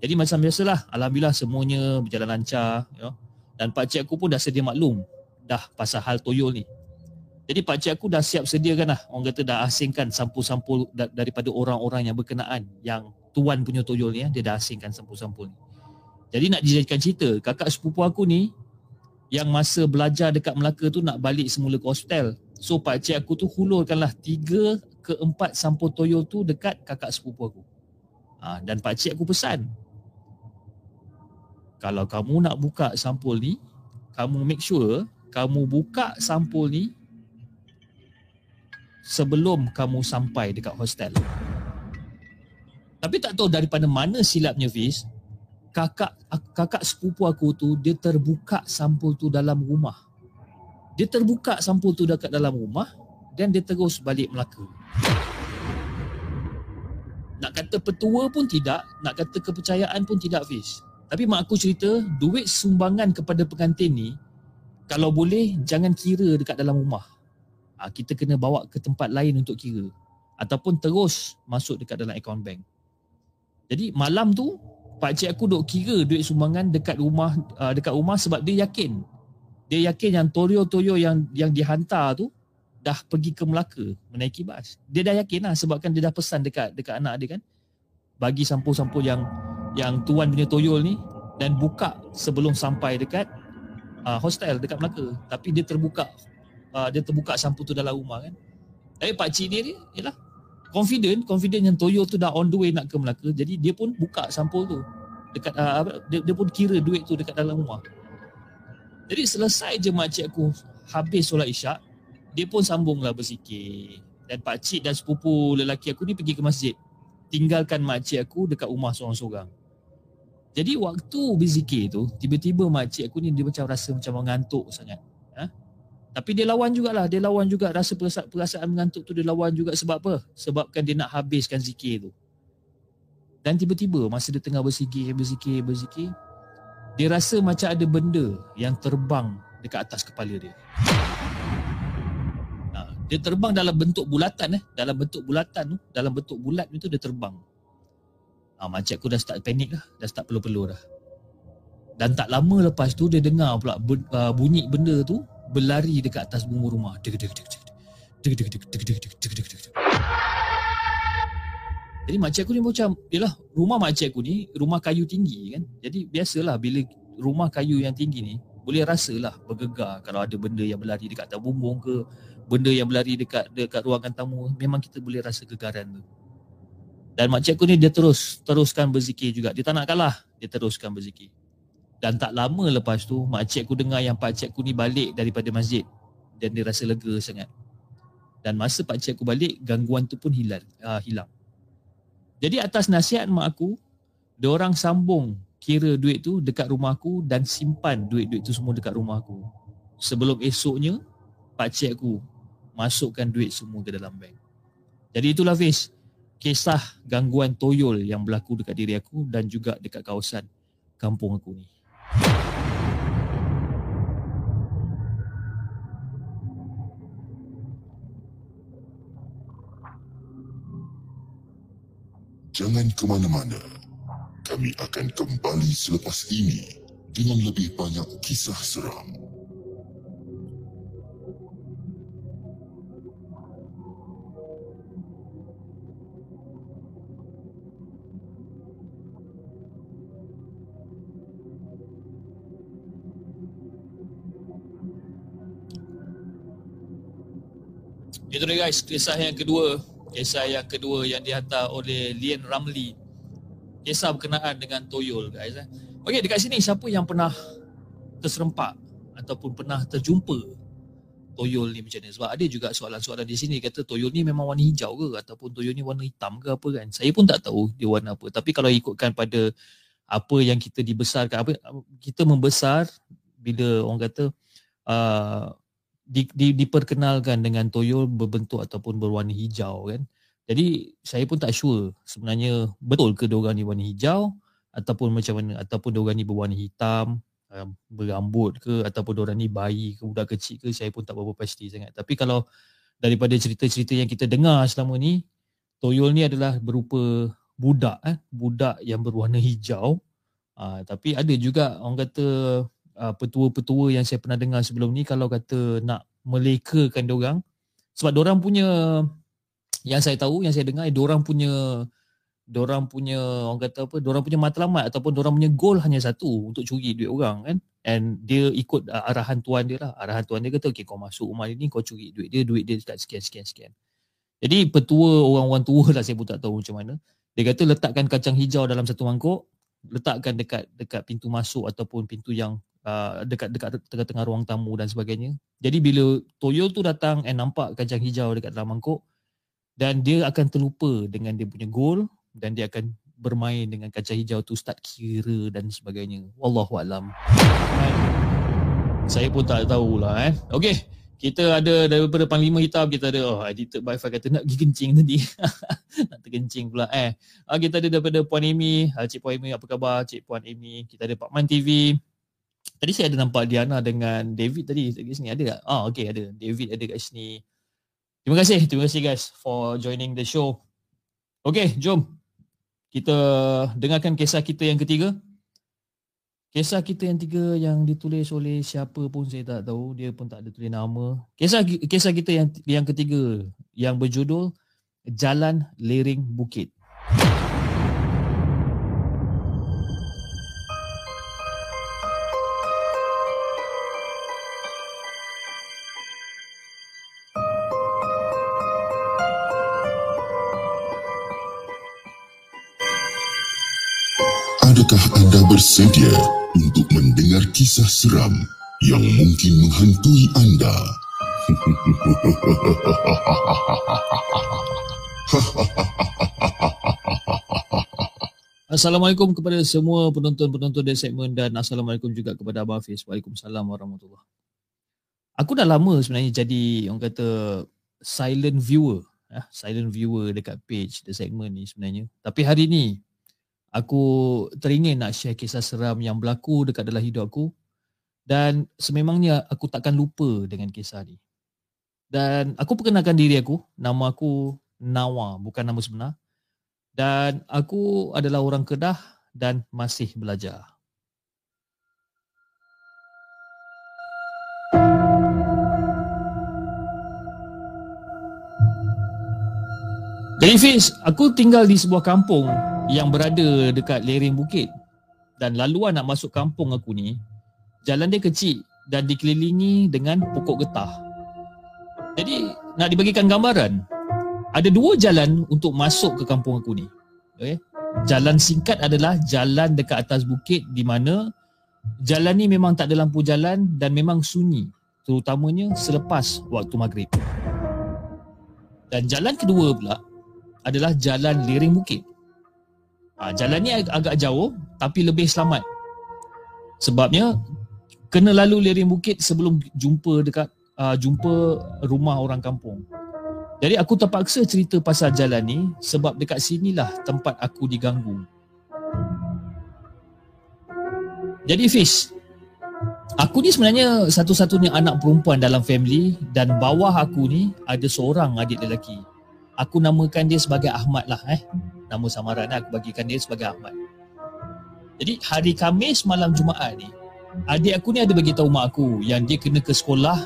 Jadi macam biasalah, alhamdulillah semuanya berjalan lancar, ya. Dan pak cik aku pun dah sedia maklum dah pasal hal toyol ni. Jadi pak cik aku dah siap sediakan lah. Orang kata dah asingkan sampul-sampul daripada orang-orang yang berkenaan yang tuan punya toyol ni. Ya. Dia dah asingkan sampul-sampul ni. Jadi nak dijadikan cerita, kakak sepupu aku ni yang masa belajar dekat Melaka tu nak balik semula ke hostel. So pak cik aku tu hulurkanlah tiga ke empat sampul toyol tu dekat kakak sepupu aku. Ha, dan pak cik aku pesan, kalau kamu nak buka sampul ni, kamu make sure kamu buka sampul ni sebelum kamu sampai dekat hostel. Tapi tak tahu daripada mana silapnya Fiz, kakak kakak sepupu aku tu dia terbuka sampul tu dalam rumah. Dia terbuka sampul tu dekat dalam rumah dan dia terus balik Melaka. Nak kata petua pun tidak, nak kata kepercayaan pun tidak Fiz. Tapi mak aku cerita duit sumbangan kepada pengantin ni kalau boleh jangan kira dekat dalam rumah. Ha, kita kena bawa ke tempat lain untuk kira ataupun terus masuk dekat dalam account bank. Jadi malam tu pak cik aku duk kira duit sumbangan dekat rumah uh, dekat rumah sebab dia yakin. Dia yakin yang toyo-toyo yang yang dihantar tu dah pergi ke Melaka menaiki bas. Dia dah yakin lah sebabkan dia dah pesan dekat dekat anak dia kan. Bagi sampul-sampul yang yang tuan punya toyol ni dan buka sebelum sampai dekat uh, hostel dekat Melaka. Tapi dia terbuka uh, dia terbuka sampul tu dalam rumah kan. Tapi pak cik dia ni yalah confident confident yang toyol tu dah on the way nak ke Melaka. Jadi dia pun buka sampul tu dekat uh, dia, dia pun kira duit tu dekat dalam rumah jadi selesai je makcik aku habis solat isyak dia pun sambunglah berzikir dan pak cik dan sepupu lelaki aku ni pergi ke masjid tinggalkan makcik aku dekat rumah seorang-seorang jadi waktu berzikir tu, tiba-tiba makcik aku ni dia macam rasa macam mengantuk sangat. Ha? Tapi dia lawan jugalah, dia lawan juga rasa perasaan, perasaan mengantuk tu dia lawan juga sebab apa? Sebabkan dia nak habiskan zikir tu. Dan tiba-tiba masa dia tengah berzikir, berzikir, berzikir, dia rasa macam ada benda yang terbang dekat atas kepala dia. Ha, dia terbang dalam bentuk bulatan eh, dalam bentuk bulatan tu, dalam bentuk bulat tu dia terbang. Ha, makcik aku dah start panik lah, dah start perlu-perlu dah. Dan tak lama lepas tu dia dengar pula bunyi benda tu berlari dekat atas bumbung rumah. Deg deg deg deg deg deg deg deg deg deg jadi makcik aku ni macam, yalah rumah makcik aku ni rumah kayu tinggi kan. Jadi biasalah bila rumah kayu yang tinggi ni, boleh rasalah bergegar kalau ada benda yang berlari dekat atas bumbung ke, benda yang berlari dekat dekat ruangan tamu, memang kita boleh rasa gegaran tu. Dan makcik aku ni dia terus teruskan berzikir juga. Dia tak nak kalah, dia teruskan berzikir. Dan tak lama lepas tu, makcik aku dengar yang pakcik aku ni balik daripada masjid. Dan dia rasa lega sangat. Dan masa pakcik aku balik, gangguan tu pun hilang. Uh, hilang. Jadi atas nasihat mak aku, orang sambung kira duit tu dekat rumah aku dan simpan duit-duit tu semua dekat rumah aku. Sebelum esoknya, pakcik aku masukkan duit semua ke dalam bank. Jadi itulah Fiz, kisah gangguan toyol yang berlaku dekat diri aku dan juga dekat kawasan kampung aku ni.
Jangan ke mana-mana. Kami akan kembali selepas ini dengan lebih banyak kisah seram.
Itu dia guys, kisah yang kedua Kisah yang kedua yang dihantar oleh Lian Ramli. Kisah berkenaan dengan toyol guys eh. Okey dekat sini siapa yang pernah terserempak Ataupun pernah terjumpa toyol ni macam ni? Sebab ada juga soalan-soalan di sini Kata toyol ni memang warna hijau ke Ataupun toyol ni warna hitam ke apa kan? Saya pun tak tahu dia warna apa. Tapi kalau ikutkan pada apa yang kita dibesarkan apa Kita membesar bila orang kata uh, di, di, diperkenalkan dengan toyol berbentuk ataupun berwarna hijau kan. Jadi saya pun tak sure sebenarnya betul ke diorang ni warna hijau ataupun macam mana ataupun diorang ni berwarna hitam um, berambut ke ataupun diorang ni bayi ke budak kecil ke saya pun tak berapa pasti sangat. Tapi kalau daripada cerita-cerita yang kita dengar selama ni toyol ni adalah berupa budak eh budak yang berwarna hijau. Uh, tapi ada juga orang kata uh, petua-petua yang saya pernah dengar sebelum ni kalau kata nak melekakan dia orang sebab dia orang punya yang saya tahu yang saya dengar dia orang punya dia orang punya orang kata apa dia orang punya matlamat ataupun dia orang punya goal hanya satu untuk curi duit orang kan? And dia ikut uh, arahan tuan dia lah. Arahan tuan dia kata okey kau masuk rumah ni kau curi duit dia duit dia dekat sekian sekian sekian. Jadi petua orang-orang tua lah saya pun tak tahu macam mana. Dia kata letakkan kacang hijau dalam satu mangkuk letakkan dekat dekat pintu masuk ataupun pintu yang uh, dekat dekat tengah-tengah ruang tamu dan sebagainya. Jadi bila toyol tu datang and nampak kacang hijau dekat dalam mangkuk dan dia akan terlupa dengan dia punya goal dan dia akan bermain dengan kacang hijau tu start kira dan sebagainya. Wallahu alam. Saya pun tak tahulah eh. Okey, kita ada daripada Panglima Hitam kita ada oh edited by Fai kata nak pergi kencing tadi nak terkencing pula eh uh, kita ada daripada Puan Amy uh, Cik Puan Amy apa khabar Cik Puan Amy kita ada Pak Man TV tadi saya ada nampak Diana dengan David tadi dekat sini. Ada tak? Ah okey ada. David ada kat sini. Terima kasih. Terima kasih guys for joining the show. Okey jom. Kita dengarkan kisah kita yang ketiga. Kisah kita yang tiga yang ditulis oleh siapa pun saya tak tahu, dia pun tak ada tulis nama. Kisah kisah kita yang yang ketiga yang berjudul Jalan Lering Bukit.
Bersedia untuk mendengar kisah seram yang mungkin menghantui anda.
Assalamualaikum kepada semua penonton-penonton di segmen dan Assalamualaikum juga kepada Abang Hafiz. Waalaikumsalam warahmatullahi Aku dah lama sebenarnya jadi orang kata silent viewer. Ya, silent viewer dekat page the segment ni sebenarnya. Tapi hari ni aku teringin nak share kisah seram yang berlaku dekat dalam hidup aku dan sememangnya aku takkan lupa dengan kisah ni. Dan aku perkenalkan diri aku, nama aku Nawa, bukan nama sebenar. Dan aku adalah orang Kedah dan masih belajar. Jadi Fiz, aku tinggal di sebuah kampung yang berada dekat lereng bukit. Dan laluan nak masuk kampung aku ni, jalan dia kecil dan dikelilingi dengan pokok getah. Jadi nak dibagikan gambaran, ada dua jalan untuk masuk ke kampung aku ni. Okay? Jalan singkat adalah jalan dekat atas bukit di mana jalan ni memang tak ada lampu jalan dan memang sunyi terutamanya selepas waktu maghrib. Dan jalan kedua pula adalah jalan lereng bukit. Ha, jalan ni ag- agak jauh tapi lebih selamat. Sebabnya kena lalu lereng bukit sebelum jumpa dekat uh, jumpa rumah orang kampung. Jadi aku terpaksa cerita pasal jalan ni sebab dekat sinilah tempat aku diganggu. Jadi Fish, aku ni sebenarnya satu-satunya anak perempuan dalam family dan bawah aku ni ada seorang adik lelaki. Aku namakan dia sebagai Ahmad lah eh. Nama samaran aku bagikan dia sebagai Ahmad. Jadi hari Khamis malam Jumaat ni, adik aku ni ada bagi tahu mak aku yang dia kena ke sekolah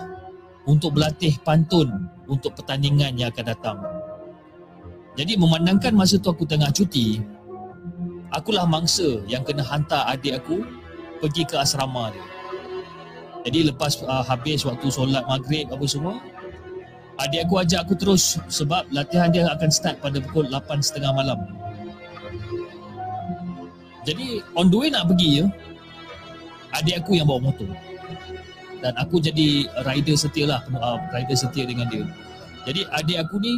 untuk berlatih pantun untuk pertandingan yang akan datang. Jadi memandangkan masa tu aku tengah cuti, akulah mangsa yang kena hantar adik aku pergi ke asrama dia. Jadi lepas uh, habis waktu solat maghrib apa semua, adik aku ajak aku terus sebab latihan dia akan start pada pukul 8.30 malam. Jadi on the way nak pergi ya, adik aku yang bawa motor. Dan aku jadi rider setia lah, uh, rider setia dengan dia. Jadi adik aku ni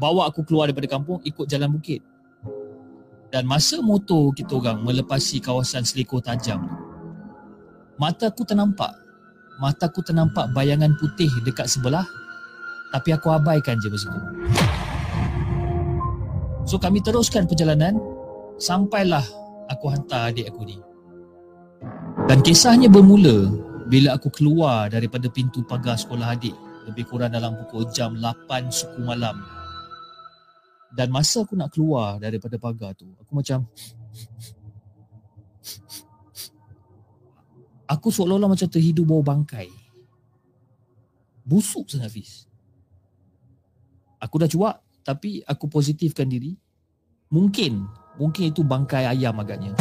bawa aku keluar daripada kampung ikut jalan bukit. Dan masa motor kita orang melepasi kawasan Selikoh Tajam mata aku ternampak. Mata aku ternampak bayangan putih dekat sebelah tapi aku abaikan je masa tu. So kami teruskan perjalanan sampailah aku hantar adik aku ni. Dan kisahnya bermula bila aku keluar daripada pintu pagar sekolah adik lebih kurang dalam pukul jam 8 suku malam. Dan masa aku nak keluar daripada pagar tu, aku macam aku seolah-olah macam terhidu bau bangkai. Busuk sangat Fiz. Aku dah cuak tapi aku positifkan diri. Mungkin, mungkin itu bangkai ayam agaknya.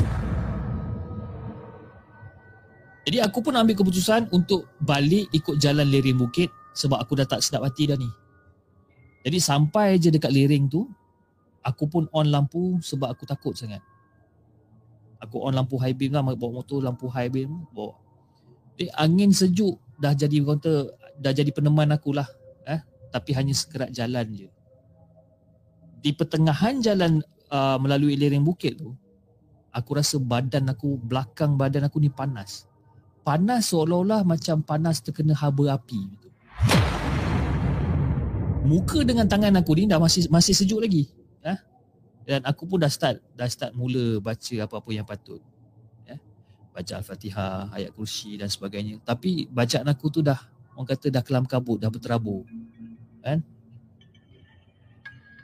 Jadi aku pun ambil keputusan untuk balik ikut jalan lereng bukit sebab aku dah tak sedap hati dah ni. Jadi sampai je dekat lereng tu, aku pun on lampu sebab aku takut sangat. Aku on lampu high beam lah, bawa motor lampu high beam, bawa. Jadi angin sejuk dah jadi kata dah jadi peneman aku lah. Tapi hanya sekerat jalan je. Di pertengahan jalan uh, melalui lereng bukit tu, aku rasa badan aku, belakang badan aku ni panas panas seolah-olah macam panas terkena haba api. Muka dengan tangan aku ni dah masih masih sejuk lagi. Ha? Dan aku pun dah start dah start mula baca apa-apa yang patut. Ya? Baca Al-Fatihah, ayat kursi dan sebagainya. Tapi bacaan aku tu dah orang kata dah kelam kabut, dah berterabur. Kan?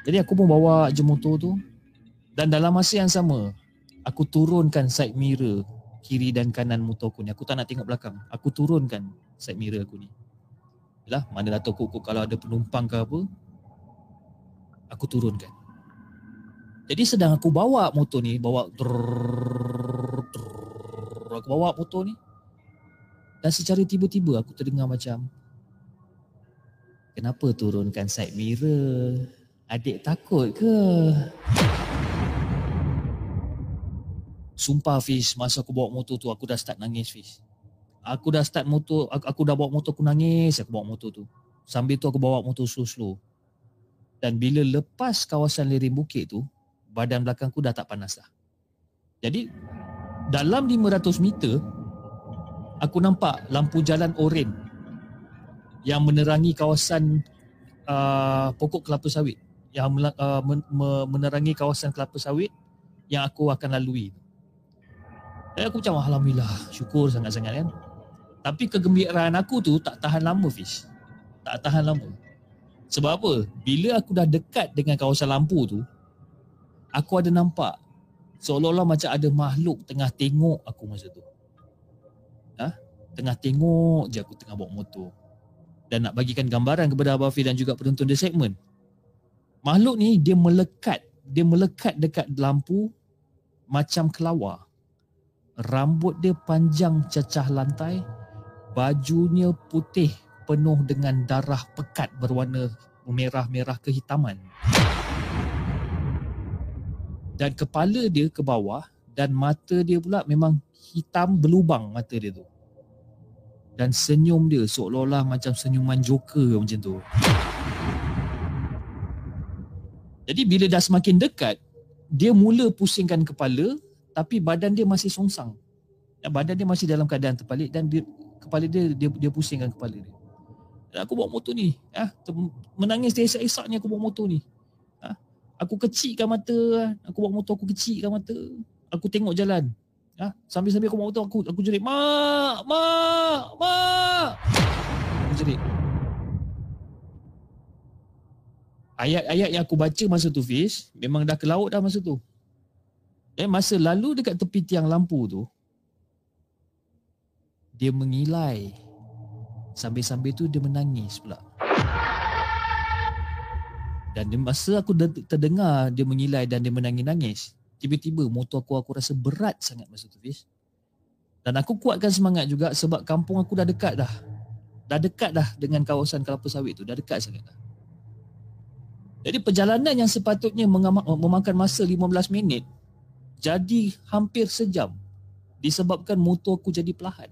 Jadi aku pun bawa je motor tu dan dalam masa yang sama aku turunkan side mirror kiri dan kanan motor aku ni. Aku tak nak tengok belakang. Aku turunkan side mirror aku ni. Yalah, mana dah tahu kok kalau ada penumpang ke apa, aku turunkan. Jadi sedang aku bawa motor ni, bawa trrrr, trrrr, aku bawa motor ni. Dan secara tiba-tiba aku terdengar macam Kenapa turunkan side mirror? Adik takut ke? Sumpah Fiz, masa aku bawa motor tu aku dah start nangis Fiz. Aku dah start motor, aku, aku dah bawa motor aku nangis aku bawa motor tu. Sambil tu aku bawa motor slow-slow. Dan bila lepas kawasan lereng bukit tu, badan belakangku dah tak panas dah. Jadi dalam 500 meter aku nampak lampu jalan oren yang menerangi kawasan uh, pokok kelapa sawit yang uh, menerangi kawasan kelapa sawit yang aku akan lalui. Dan aku macam Alhamdulillah syukur sangat-sangat kan. Tapi kegembiraan aku tu tak tahan lama Fish. Tak tahan lama. Sebab apa? Bila aku dah dekat dengan kawasan lampu tu, aku ada nampak seolah-olah macam ada makhluk tengah tengok aku masa tu. Ha? Tengah tengok je aku tengah bawa motor. Dan nak bagikan gambaran kepada Abang Fir dan juga penonton The Segment. Makhluk ni dia melekat, dia melekat dekat lampu macam kelawar. Rambut dia panjang cacah lantai, bajunya putih penuh dengan darah pekat berwarna merah-merah kehitaman. Dan kepala dia ke bawah dan mata dia pula memang hitam berlubang mata dia tu. Dan senyum dia seolah-olah macam senyuman joker macam tu. Jadi bila dah semakin dekat, dia mula pusingkan kepala tapi badan dia masih songsang. Dan badan dia masih dalam keadaan terpalit dan dia, kepala dia, dia dia pusingkan kepala dia. Dan aku bawa motor ni, ah, menangis dia esak-esak ni aku bawa motor ni. Ah, aku kecilkan mata, aku bawa motor aku kecilkan mata. Aku tengok jalan. Ah, sambil-sambil aku bawa motor aku aku jerit, "Mak, mak, mak." Aku jerit. Ayat-ayat yang aku baca masa tu Fiz Memang dah ke laut dah masa tu. Eh masa lalu dekat tepi tiang lampu tu Dia mengilai. Sambil-sambil tu dia menangis pula. Dan masa aku de- terdengar dia mengilai dan dia menangis-nangis Tiba-tiba motor aku aku rasa berat sangat masa tu Fiz Dan aku kuatkan semangat juga sebab kampung aku dah dekat dah Dah dekat dah dengan kawasan kelapa sawit tu Dah dekat sangat dah jadi perjalanan yang sepatutnya memakan masa 15 minit jadi hampir sejam disebabkan motor aku jadi perlahan.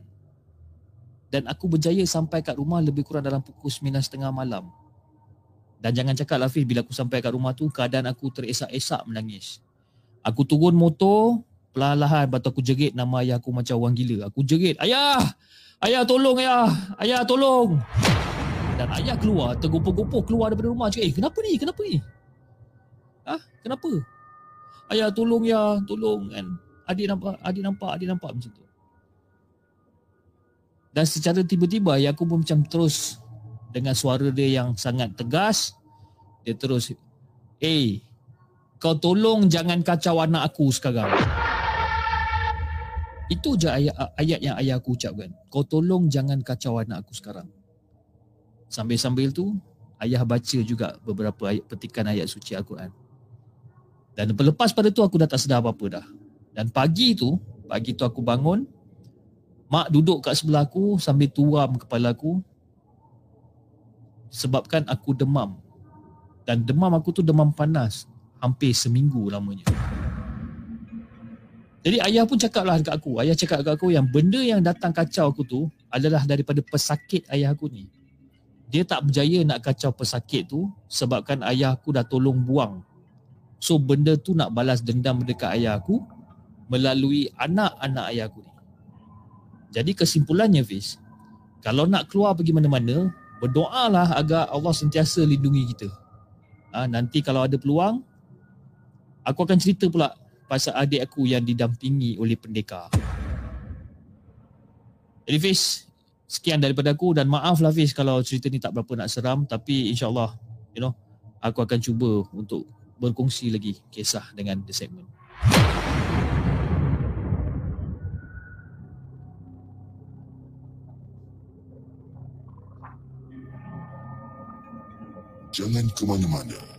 Dan aku berjaya sampai kat rumah lebih kurang dalam pukul 9.30 malam. Dan jangan cakap Lafiz bila aku sampai kat rumah tu keadaan aku teresak-esak menangis. Aku turun motor, perlahan-lahan batu aku jerit nama ayah aku macam orang gila. Aku jerit, "Ayah! Ayah tolong ayah! Ayah tolong!" Dan ayah keluar, tergopoh-gopoh keluar daripada rumah. Cakap, eh kenapa ni? Kenapa ni? Ah, Kenapa? Ayah tolong ya, tolong kan. Adik nampak, adik nampak, adik nampak macam tu. Dan secara tiba-tiba ayah aku pun macam terus dengan suara dia yang sangat tegas. Dia terus, eh kau tolong jangan kacau anak aku sekarang. Itu je ayat, ayat yang ayah aku ucapkan. Kau tolong jangan kacau anak aku sekarang. Sambil-sambil tu ayah baca juga beberapa ayat petikan ayat suci Al-Quran. Dan lepas pada tu aku dah tak sedar apa-apa dah. Dan pagi tu, pagi tu aku bangun, mak duduk kat sebelah aku sambil tuam kepala aku sebabkan aku demam. Dan demam aku tu demam panas hampir seminggu lamanya. Jadi ayah pun cakap lah dekat aku. Ayah cakap dekat aku yang benda yang datang kacau aku tu adalah daripada pesakit ayah aku ni dia tak berjaya nak kacau pesakit tu sebabkan ayah aku dah tolong buang. So benda tu nak balas dendam dekat ayah aku melalui anak-anak ayah aku ni. Jadi kesimpulannya Fiz, kalau nak keluar pergi mana-mana, berdoalah agar Allah sentiasa lindungi kita. Ha, nanti kalau ada peluang, aku akan cerita pula pasal adik aku yang didampingi oleh pendekar. Jadi Fiz, sekian daripada aku dan maaf lah Fiz kalau cerita ni tak berapa nak seram tapi insyaAllah you know aku akan cuba untuk berkongsi lagi kisah dengan the segment.
Jangan ke mana-mana.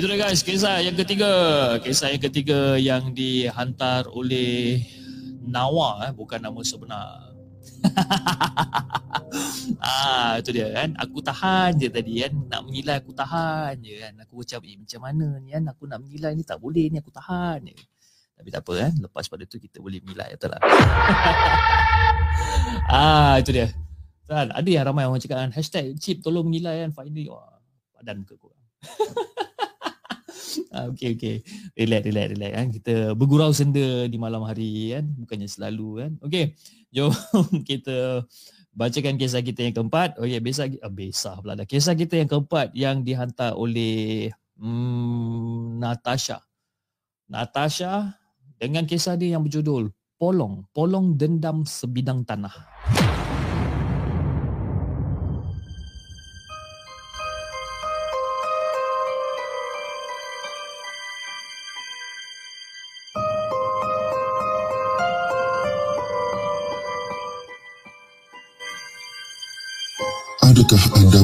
Itu dia guys, kisah yang ketiga. Kisah yang ketiga yang dihantar oleh Nawa, eh, bukan nama sebenar. ah, itu dia kan. Aku tahan je tadi kan. Nak mengilai aku tahan je kan. Aku macam, eh macam mana ni kan. Aku nak mengilai ni tak boleh ni. Aku tahan je. Tapi tak apa kan. Lepas pada tu kita boleh mengilai. Betul lah. ah, itu dia. Kan, ada yang ramai orang cakap kan. Hashtag chip tolong mengilai kan. Finally, wah, padan ke korang. Ah, okay, okay. Relax, relax, relax kan. Kita bergurau senda di malam hari kan. Bukannya selalu kan. Okay. Jom kita bacakan kisah kita yang keempat. Oh ya, besar ah, besar pula dah. Kisah kita yang keempat yang dihantar oleh hmm, Natasha. Natasha dengan kisah dia yang berjudul Polong, Polong Dendam Sebidang Tanah.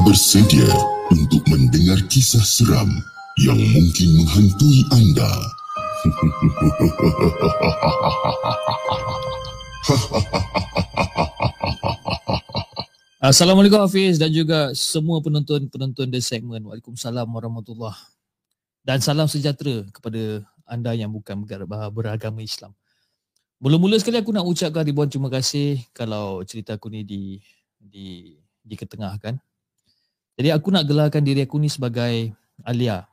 Bersedia untuk mendengar kisah seram yang mungkin menghantui anda?
Assalamualaikum Hafiz dan juga semua penonton-penonton The Segment. Waalaikumsalam warahmatullahi Dan salam sejahtera kepada anda yang bukan beragama Islam. Mula-mula sekali aku nak ucapkan ribuan terima kasih kalau cerita aku ni di di diketengahkan. Jadi aku nak gelarkan diri aku ni sebagai Alia.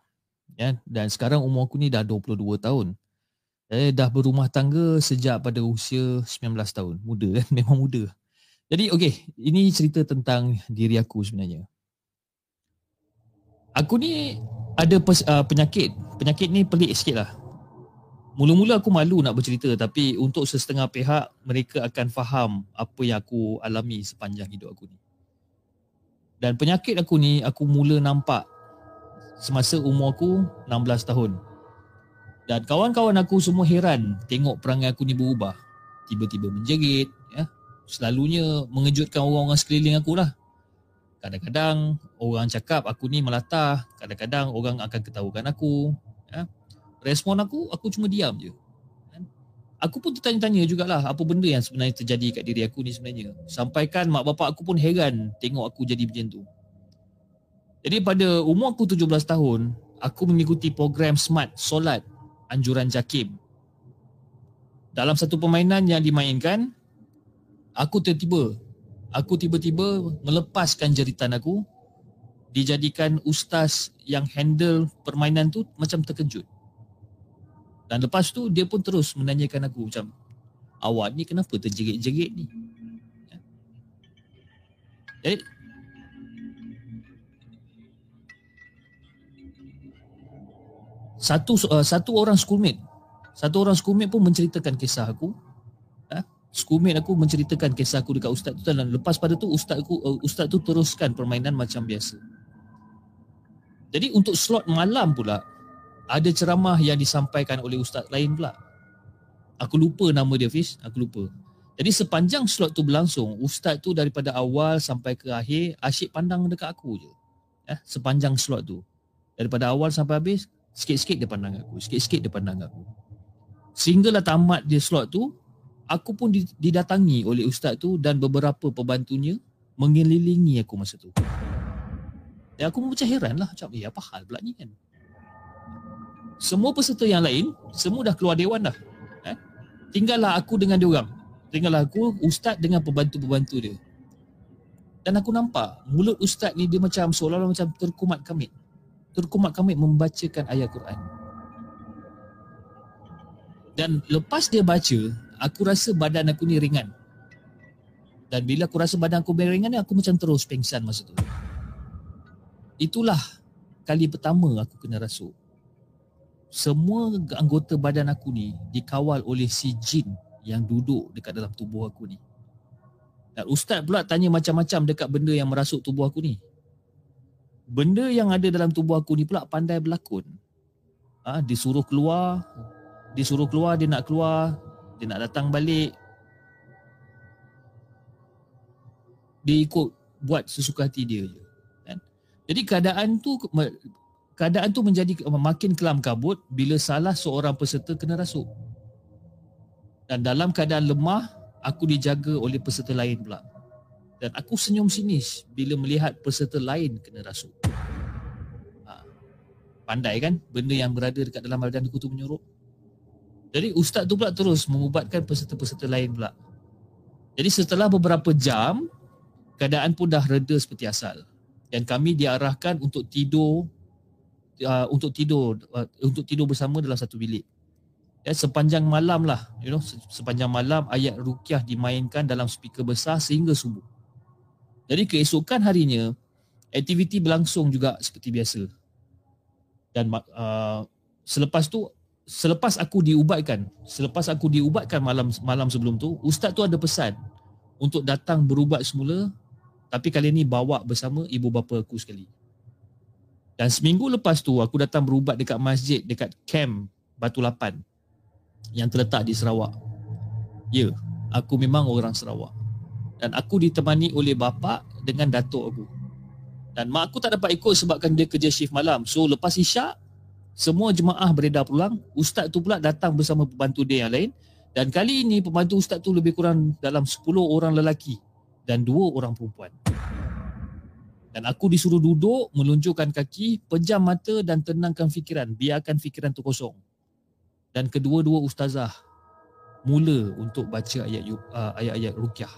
Ya, dan sekarang umur aku ni dah 22 tahun. Saya dah berumah tangga sejak pada usia 19 tahun. Muda kan? Memang muda. Jadi okey, ini cerita tentang diri aku sebenarnya. Aku ni ada pes, uh, penyakit. Penyakit ni pelik sikit lah. Mula-mula aku malu nak bercerita tapi untuk sesetengah pihak mereka akan faham apa yang aku alami sepanjang hidup aku ni. Dan penyakit aku ni aku mula nampak semasa umur aku 16 tahun. Dan kawan-kawan aku semua heran tengok perangai aku ni berubah. Tiba-tiba menjerit, ya, selalunya mengejutkan orang-orang sekeliling aku lah. Kadang-kadang orang cakap aku ni melatah, kadang-kadang orang akan ketahukan aku. Ya. Respon aku, aku cuma diam je. Aku pun tertanya-tanya jugalah apa benda yang sebenarnya terjadi kat diri aku ni sebenarnya. Sampaikan mak bapak aku pun heran tengok aku jadi macam tu. Jadi pada umur aku 17 tahun, aku mengikuti program Smart Solat Anjuran Jakim. Dalam satu permainan yang dimainkan, aku tiba-tiba aku tiba-tiba melepaskan jeritan aku dijadikan ustaz yang handle permainan tu macam terkejut. Dan lepas tu dia pun terus menanyakan aku macam awak ni kenapa terjerit-jerit ni? Ya. Jadi satu uh, satu orang schoolmate satu orang schoolmate pun menceritakan kisah aku schoolmate aku menceritakan kisah aku dekat ustaz tu dan lepas pada tu ustaz aku uh, ustaz tu teruskan permainan macam biasa. Jadi untuk slot malam pula ada ceramah yang disampaikan oleh ustaz lain pula. Aku lupa nama dia Fiz, aku lupa. Jadi sepanjang slot tu berlangsung, ustaz tu daripada awal sampai ke akhir asyik pandang dekat aku je. Eh, sepanjang slot tu. Daripada awal sampai habis, sikit-sikit dia pandang aku, sikit-sikit dia pandang aku. Sehinggalah tamat dia slot tu, aku pun didatangi oleh ustaz tu dan beberapa pembantunya mengelilingi aku masa tu. Dan aku macam heran lah macam eh apa hal pula ni kan. Semua peserta yang lain semua dah keluar dewan dah. Eh? Tinggallah aku dengan dia orang. Tinggallah aku ustaz dengan pembantu-pembantu dia. Dan aku nampak mulut ustaz ni dia macam seolah-olah macam terkumat kamit. Terkumat kamit membacakan ayat Quran. Dan lepas dia baca, aku rasa badan aku ni ringan. Dan bila aku rasa badan aku ringan ni, aku macam terus pengsan masa tu. Itulah kali pertama aku kena rasuk. Semua anggota badan aku ni dikawal oleh si jin yang duduk dekat dalam tubuh aku ni. Dan ustaz pula tanya macam-macam dekat benda yang merasuk tubuh aku ni. Benda yang ada dalam tubuh aku ni pula pandai berlakon. Ah, ha, disuruh keluar, disuruh keluar, dia nak keluar, dia nak datang balik dia ikut buat sesuka hati dia je kan jadi keadaan tu keadaan tu menjadi makin kelam kabut bila salah seorang peserta kena rasuk dan dalam keadaan lemah aku dijaga oleh peserta lain pula dan aku senyum sinis bila melihat peserta lain kena rasuk ha. pandai kan benda yang berada dekat dalam badan aku tu menyuruh jadi ustaz tu pula terus mengubatkan peserta-peserta lain pula. Jadi setelah beberapa jam, keadaan pun dah reda seperti asal. Dan kami diarahkan untuk tidur uh, untuk tidur uh, untuk tidur bersama dalam satu bilik. Ya, sepanjang malam lah, you know, sepanjang malam ayat rukyah dimainkan dalam speaker besar sehingga subuh. Jadi keesokan harinya aktiviti berlangsung juga seperti biasa. Dan uh, selepas tu selepas aku diubatkan, selepas aku diubatkan malam malam sebelum tu, ustaz tu ada pesan untuk datang berubat semula tapi kali ni bawa bersama ibu bapa aku sekali. Dan seminggu lepas tu aku datang berubat dekat masjid dekat camp Batu Lapan yang terletak di Sarawak. Ya, aku memang orang Sarawak. Dan aku ditemani oleh bapa dengan datuk aku. Dan mak aku tak dapat ikut sebabkan dia kerja shift malam. So lepas isyak, semua jemaah beredar pulang. Ustaz tu pula datang bersama pembantu dia yang lain. Dan kali ini pembantu ustaz tu lebih kurang dalam 10 orang lelaki dan dua orang perempuan. Dan aku disuruh duduk, melunjukkan kaki, pejam mata dan tenangkan fikiran. Biarkan fikiran tu kosong. Dan kedua-dua ustazah mula untuk baca ayat uh, ayat-ayat rukyah.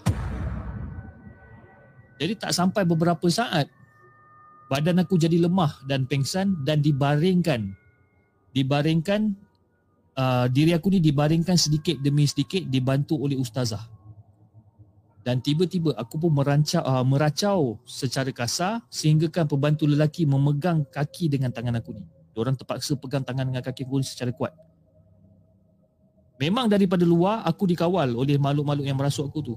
Jadi tak sampai beberapa saat, badan aku jadi lemah dan pengsan dan dibaringkan. Dibaringkan uh, diri aku ni dibaringkan sedikit demi sedikit dibantu oleh ustazah. Dan tiba-tiba aku pun merancau, uh, meracau secara kasar sehingga kan pembantu lelaki memegang kaki dengan tangan aku ni. Diorang terpaksa pegang tangan dengan kaki aku ni secara kuat. Memang daripada luar aku dikawal oleh makhluk-makhluk yang merasuk aku tu.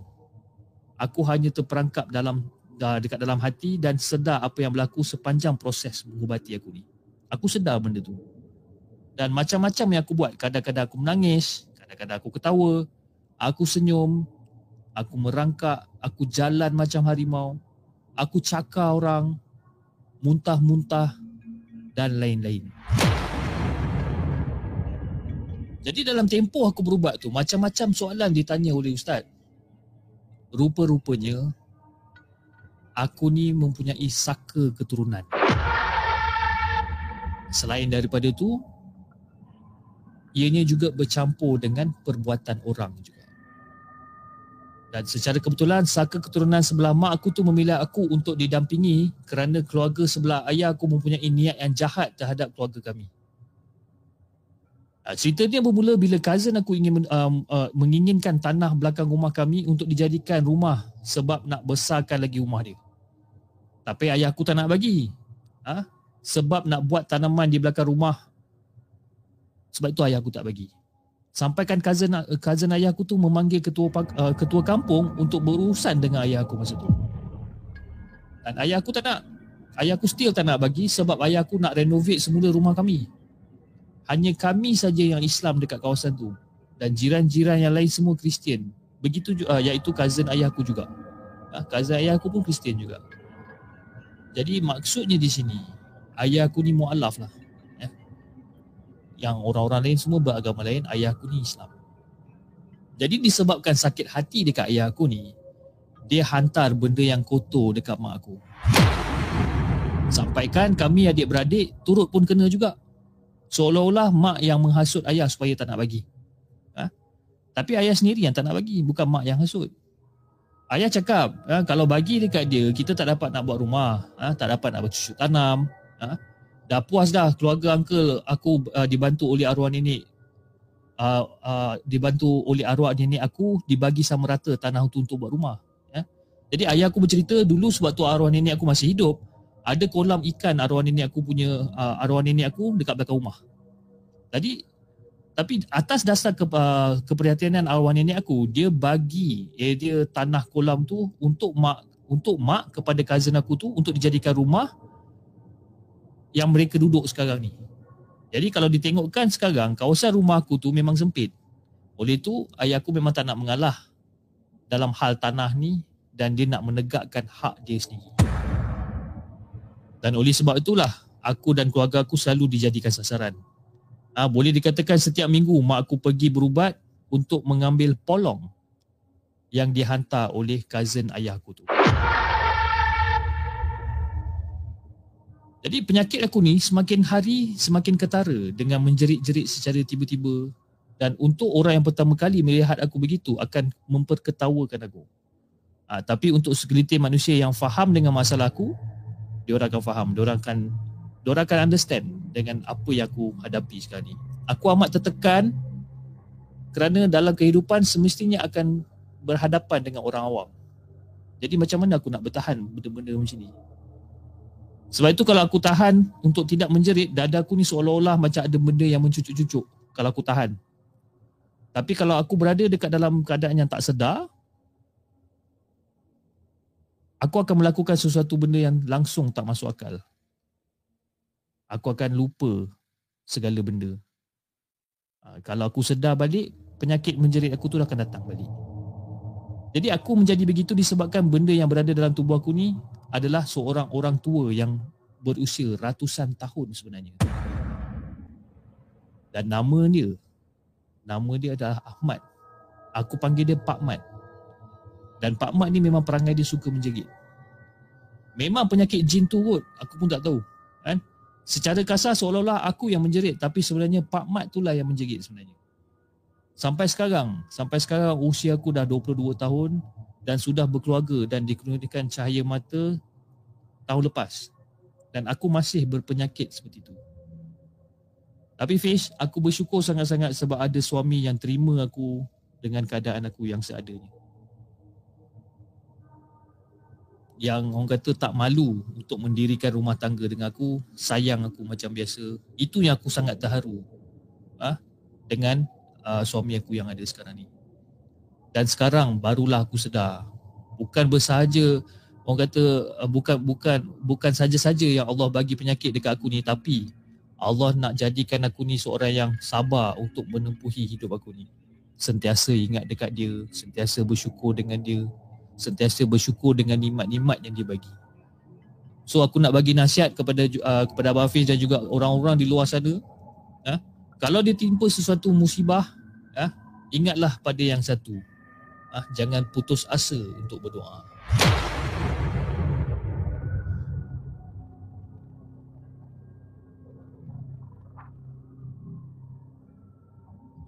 Aku hanya terperangkap dalam uh, dekat dalam hati dan sedar apa yang berlaku sepanjang proses mengubati aku ni. Aku sedar benda tu. Dan macam-macam yang aku buat. Kadang-kadang aku menangis, kadang-kadang aku ketawa, aku senyum, aku merangkak, aku jalan macam harimau, aku cakar orang, muntah-muntah dan lain-lain. Jadi dalam tempoh aku berubat tu, macam-macam soalan ditanya oleh ustaz. Rupa-rupanya aku ni mempunyai saka keturunan. Selain daripada tu, ianya juga bercampur dengan perbuatan orang juga. Dan secara kebetulan saka keturunan sebelah mak aku tu memilih aku untuk didampingi kerana keluarga sebelah ayah aku mempunyai niat yang jahat terhadap keluarga kami. Cerita ni bermula bila cousin aku ingin um, uh, menginginkan tanah belakang rumah kami untuk dijadikan rumah sebab nak besarkan lagi rumah dia. Tapi ayah aku tak nak bagi. Ha? Sebab nak buat tanaman di belakang rumah sebab itu ayah aku tak bagi. Sampaikan cousin cousin ayah aku tu memanggil ketua uh, ketua kampung untuk berurusan dengan ayah aku masa tu. Dan ayah aku tak nak. Ayah aku still tak nak bagi sebab ayah aku nak renovate semula rumah kami. Hanya kami saja yang Islam dekat kawasan tu. Dan jiran-jiran yang lain semua Kristian. Begitu juga, uh, iaitu cousin ayah aku juga. Uh, cousin ayah aku pun Kristian juga. Jadi maksudnya di sini, ayah aku ni mu'alaf lah yang orang-orang lain semua beragama lain, ayah aku ni Islam. Jadi disebabkan sakit hati dekat ayah aku ni, dia hantar benda yang kotor dekat mak aku. Sampaikan kami adik-beradik turut pun kena juga. Seolah-olah mak yang menghasut ayah supaya tak nak bagi. Ha? Tapi ayah sendiri yang tak nak bagi, bukan mak yang hasut. Ayah cakap, ha, kalau bagi dekat dia, kita tak dapat nak buat rumah. Ha, tak dapat nak bercucuk tanam. Ha? Dah puas dah keluarga uncle aku uh, dibantu oleh arwah nenek. Uh, uh, dibantu oleh arwah nenek aku dibagi sama rata tanah itu untuk buat rumah ya. Jadi ayah aku bercerita dulu sebab tu arwah nenek aku masih hidup ada kolam ikan arwah nenek aku punya uh, arwah nenek aku dekat belakang rumah. Jadi tapi atas dasar ke, uh, keperhatianan arwah nenek aku dia bagi eh, dia tanah kolam tu untuk mak untuk mak kepada cousin aku tu untuk dijadikan rumah yang mereka duduk sekarang ni. Jadi kalau ditengokkan sekarang, kawasan rumah aku tu memang sempit. Oleh itu, ayah aku memang tak nak mengalah dalam hal tanah ni dan dia nak menegakkan hak dia sendiri. Dan oleh sebab itulah, aku dan keluarga aku selalu dijadikan sasaran. Ha, boleh dikatakan setiap minggu mak aku pergi berubat untuk mengambil polong yang dihantar oleh cousin ayah aku tu. Jadi penyakit aku ni semakin hari semakin ketara dengan menjerit-jerit secara tiba-tiba dan untuk orang yang pertama kali melihat aku begitu akan memperketawakan aku. Ha, tapi untuk segelintir manusia yang faham dengan masalah aku, dia orang akan faham, dia orang akan dia orang akan understand dengan apa yang aku hadapi sekarang ni. Aku amat tertekan kerana dalam kehidupan semestinya akan berhadapan dengan orang awam. Jadi macam mana aku nak bertahan benda-benda macam ni? Sebab itu kalau aku tahan untuk tidak menjerit, dada aku ni seolah-olah macam ada benda yang mencucuk-cucuk kalau aku tahan. Tapi kalau aku berada dekat dalam keadaan yang tak sedar, aku akan melakukan sesuatu benda yang langsung tak masuk akal. Aku akan lupa segala benda. Ha, kalau aku sedar balik, penyakit menjerit aku tu akan datang balik. Jadi aku menjadi begitu disebabkan benda yang berada dalam tubuh aku ni adalah seorang orang tua yang berusia ratusan tahun sebenarnya. Dan nama dia, nama dia adalah Ahmad. Aku panggil dia Pak Mat. Dan Pak Mat ni memang perangai dia suka menjerit. Memang penyakit jin tu kot, aku pun tak tahu. Kan? Secara kasar seolah-olah aku yang menjerit tapi sebenarnya Pak Mat itulah yang menjerit sebenarnya. Sampai sekarang, sampai sekarang usia aku dah 22 tahun dan sudah berkeluarga dan dikurniakan cahaya mata tahun lepas. Dan aku masih berpenyakit seperti itu. Tapi Fish, aku bersyukur sangat-sangat sebab ada suami yang terima aku dengan keadaan aku yang seadanya. Yang orang kata tak malu untuk mendirikan rumah tangga dengan aku, sayang aku macam biasa. Itu yang aku sangat terharu. Ha? dengan uh, suami aku yang ada sekarang ni. Dan sekarang barulah aku sedar bukan bersahaja orang kata uh, bukan bukan bukan saja-saja yang Allah bagi penyakit dekat aku ni tapi Allah nak jadikan aku ni seorang yang sabar untuk menempuhi hidup aku ni. Sentiasa ingat dekat dia, sentiasa bersyukur dengan dia, sentiasa bersyukur dengan nikmat-nikmat yang dia bagi. So aku nak bagi nasihat kepada uh, kepada Abang Hafiz dan juga orang-orang di luar sana, uh, kalau dia timpa sesuatu musibah, ah ingatlah pada yang satu ah jangan putus asa untuk berdoa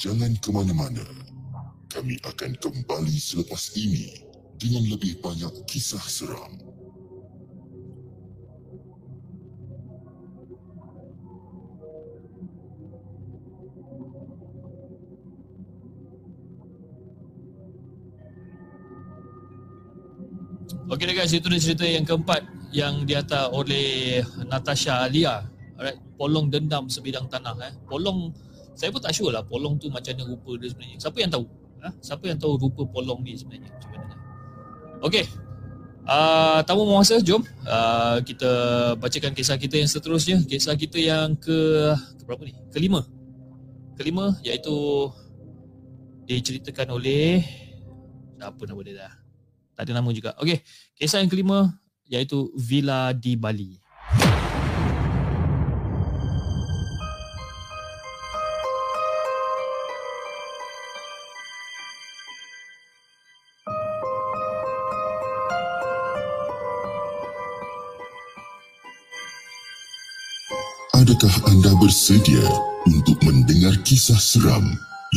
Jangan ke mana-mana. Kami akan kembali selepas ini dengan lebih banyak kisah seram.
Okey guys, itu dia cerita yang keempat yang dihantar oleh Natasha Alia. Alright, polong dendam sebidang tanah eh. Polong saya pun tak sure lah polong tu macam mana rupa dia sebenarnya. Siapa yang tahu? Ha? Siapa yang tahu rupa polong ni sebenarnya? Mana? Okey. Uh, tamu menguasa, jom uh, kita bacakan kisah kita yang seterusnya. Kisah kita yang ke, ke berapa ni? Kelima. Kelima iaitu diceritakan oleh siapa nama dia dah? Tak ada nama juga. Okey, kisah yang kelima iaitu Villa di Bali.
Adakah anda bersedia untuk mendengar kisah seram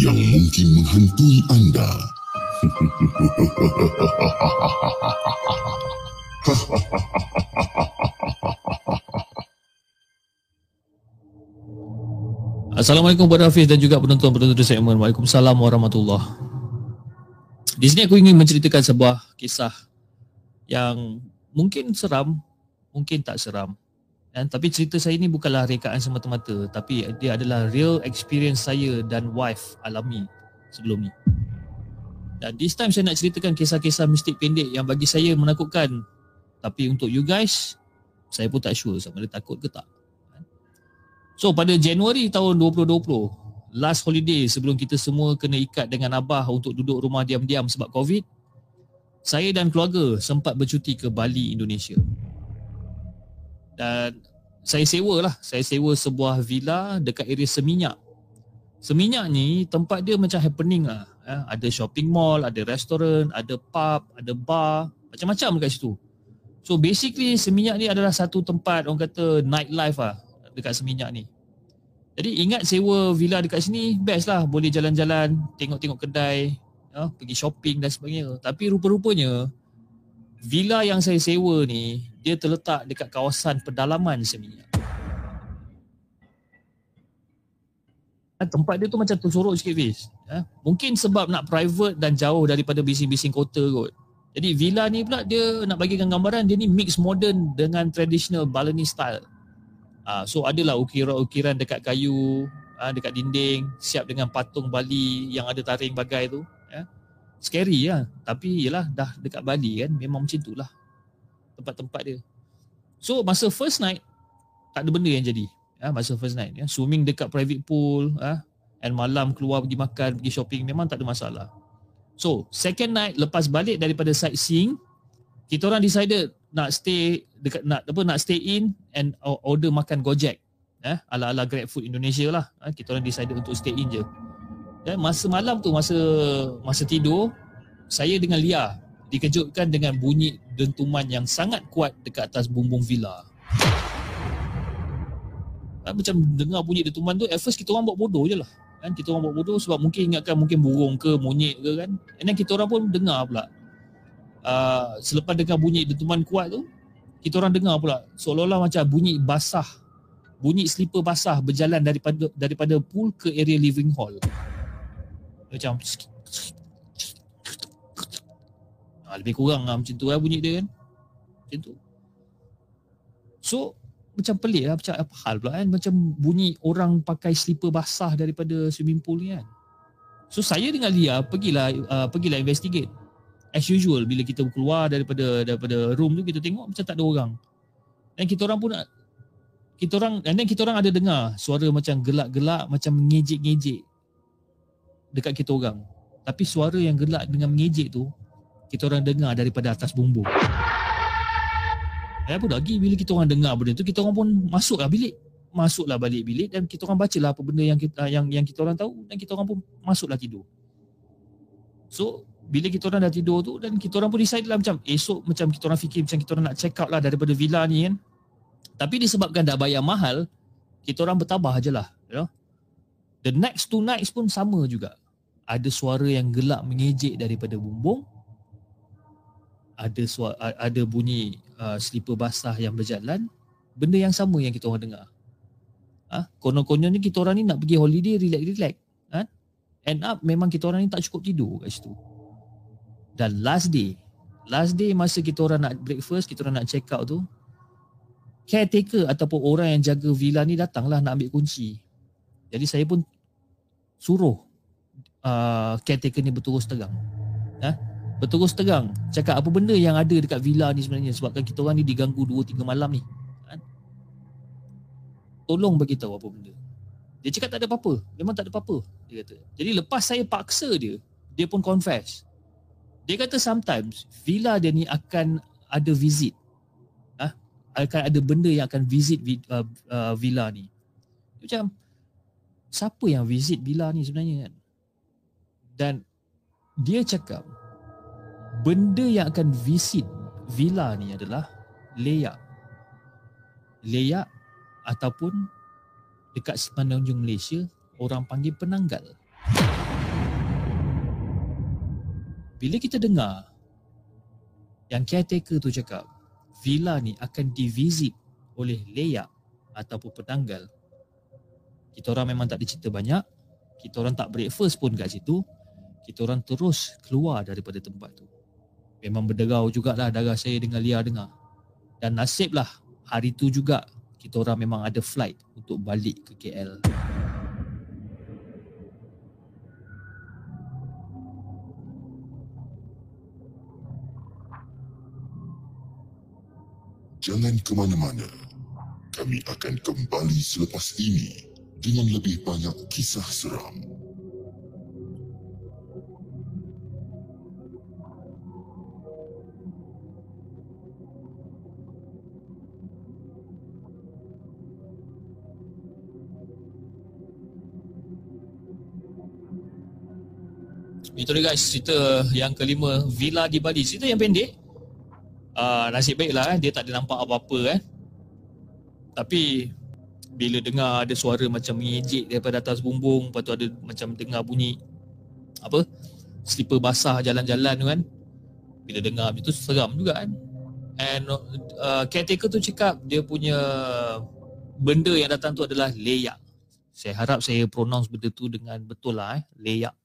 yang mungkin menghantui anda?
Assalamualaikum kepada Hafiz dan juga penonton-penonton di segmen. Waalaikumsalam warahmatullahi Di sini aku ingin menceritakan sebuah kisah yang mungkin seram, mungkin tak seram. Dan tapi cerita saya ini bukanlah rekaan semata-mata tapi dia adalah real experience saya dan wife alami sebelum ni. Dan this time saya nak ceritakan kisah-kisah mistik pendek yang bagi saya menakutkan. Tapi untuk you guys, saya pun tak sure sama ada takut ke tak. So pada Januari tahun 2020, last holiday sebelum kita semua kena ikat dengan Abah untuk duduk rumah diam-diam sebab COVID, saya dan keluarga sempat bercuti ke Bali, Indonesia. Dan saya sewa lah, saya sewa sebuah villa dekat area Seminyak. Seminyak ni tempat dia macam happening lah eh, ada shopping mall, ada restoran, ada pub, ada bar, macam-macam dekat situ. So basically Seminyak ni adalah satu tempat orang kata night life lah dekat Seminyak ni. Jadi ingat sewa villa dekat sini best lah boleh jalan-jalan, tengok-tengok kedai, ya, pergi shopping dan sebagainya. Tapi rupa-rupanya villa yang saya sewa ni dia terletak dekat kawasan pedalaman Seminyak. Tempat dia tu macam tersorok sikit Fiz. Ya? Mungkin sebab nak private dan jauh daripada bising-bising kota kot. Jadi villa ni pula dia nak bagikan gambaran dia ni mix modern dengan traditional Balinese style. Ah, so adalah ukiran-ukiran dekat kayu, ah, dekat dinding, siap dengan patung Bali yang ada taring bagai tu. Ya. Scary lah. Tapi yelah dah dekat Bali kan, memang macam tu lah tempat-tempat dia. So masa first night, tak ada benda yang jadi. Ya, masa first night. Ya. Swimming dekat private pool, ah, and malam keluar pergi makan, pergi shopping, memang tak ada masalah. So, second night lepas balik daripada sightseeing, kita orang decided nak stay dekat nak apa nak stay in and order makan Gojek. Eh, ala-ala Grab Food Indonesia lah. Eh, kita orang decided untuk stay in je. Dan masa malam tu masa masa tidur, saya dengan Lia dikejutkan dengan bunyi dentuman yang sangat kuat dekat atas bumbung villa. Eh, macam dengar bunyi dentuman tu, at first kita orang buat bodoh je lah. Kan? Kita orang buat bodoh sebab mungkin ingatkan mungkin burung ke monyet ke kan? And then kita orang pun dengar pula. Uh, selepas dengar bunyi dentuman kuat tu kita orang dengar pula. Seolah-olah macam bunyi basah bunyi slipper basah berjalan daripada daripada pool ke area living hall. Macam uh, lebih kurang lah macam tu lah bunyi dia kan? Macam tu. So macam pelik lah macam apa hal pula kan? Macam bunyi orang pakai slipper basah daripada swimming pool ni kan? So saya dengan Lia pergilah uh, pergilah investigate. As usual bila kita keluar daripada daripada room tu kita tengok macam tak ada orang. Dan kita orang pun nak kita orang dan then kita orang ada dengar suara macam gelak-gelak macam mengejek-ngejek dekat kita orang. Tapi suara yang gelak dengan mengejek tu kita orang dengar daripada atas bumbung Eh apa lagi bila kita orang dengar benda tu kita orang pun masuklah bilik masuklah balik bilik dan kita orang bacalah apa benda yang kita yang yang kita orang tahu dan kita orang pun masuklah tidur. So bila kita orang dah tidur tu dan kita orang pun decide lah macam esok macam kita orang fikir macam kita orang nak check out lah daripada villa ni kan. Tapi disebabkan dah bayar mahal kita orang bertabah je lah. You know? The next two nights pun sama juga. Ada suara yang gelak mengejek daripada bumbung ada suara, ada bunyi uh, slipper basah yang berjalan benda yang sama yang kita orang dengar ha? konon-konon ni kita orang ni nak pergi holiday relax-relax ha? end up memang kita orang ni tak cukup tidur kat situ dan last day last day masa kita orang nak breakfast kita orang nak check out tu caretaker ataupun orang yang jaga villa ni datanglah nak ambil kunci jadi saya pun suruh uh, caretaker ni berterus terang ha? Berterus terang cakap apa benda yang ada dekat villa ni sebenarnya. Sebabkan kita orang ni diganggu 2 3 malam ni kan? Tolong bagi tahu apa benda. Dia cakap tak ada apa-apa. Memang tak ada apa-apa dia kata. Jadi lepas saya paksa dia dia pun confess. Dia kata sometimes villa dia ni akan ada visit. Ha? akan ada benda yang akan visit uh, uh, villa ni. Macam siapa yang visit villa ni sebenarnya kan? Dan dia cakap benda yang akan visit villa ni adalah leyak. Leyak ataupun dekat semenanjung Malaysia orang panggil penanggal. Bila kita dengar yang caretaker tu cakap villa ni akan divisit oleh leyak ataupun penanggal. Kita orang memang tak ada cerita banyak. Kita orang tak breakfast pun kat situ. Kita orang terus keluar daripada tempat tu memang berderau jugalah darah saya dengan Lia dengar. Dan nasiblah hari tu juga kita orang memang ada flight untuk balik ke KL.
Jangan ke mana-mana. Kami akan kembali selepas ini dengan lebih banyak kisah seram.
Itu dia guys, cerita yang kelima Villa di Bali. Cerita yang pendek. Uh, nasib baiklah eh, dia tak ada nampak apa-apa eh. Tapi bila dengar ada suara macam mengejek daripada atas bumbung, lepas tu ada macam dengar bunyi apa? Slipper basah jalan-jalan tu kan. Bila dengar itu seram juga kan. And uh, caretaker tu cakap dia punya benda yang datang tu adalah leyak. Saya harap saya pronounce benda tu dengan betul lah eh. Leyak.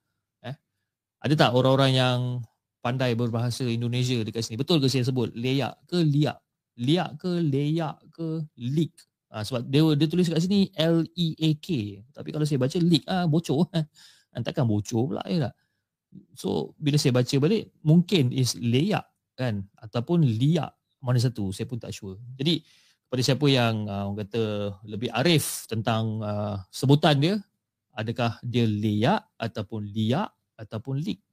Ada tak orang-orang yang pandai berbahasa Indonesia dekat sini. Betul ke saya sebut leyak ke liak? Liak ke leyak ke leak? Ha, sebab dia dia tulis kat sini L E A K. Tapi kalau saya baca leak ah bocor. Takkan bocor pula ya tak? So bila saya baca balik mungkin is leyak kan ataupun liak mana satu saya pun tak sure. Jadi kepada siapa yang uh, orang kata lebih arif tentang uh, sebutan dia adakah dia leyak ataupun liak ataupun leak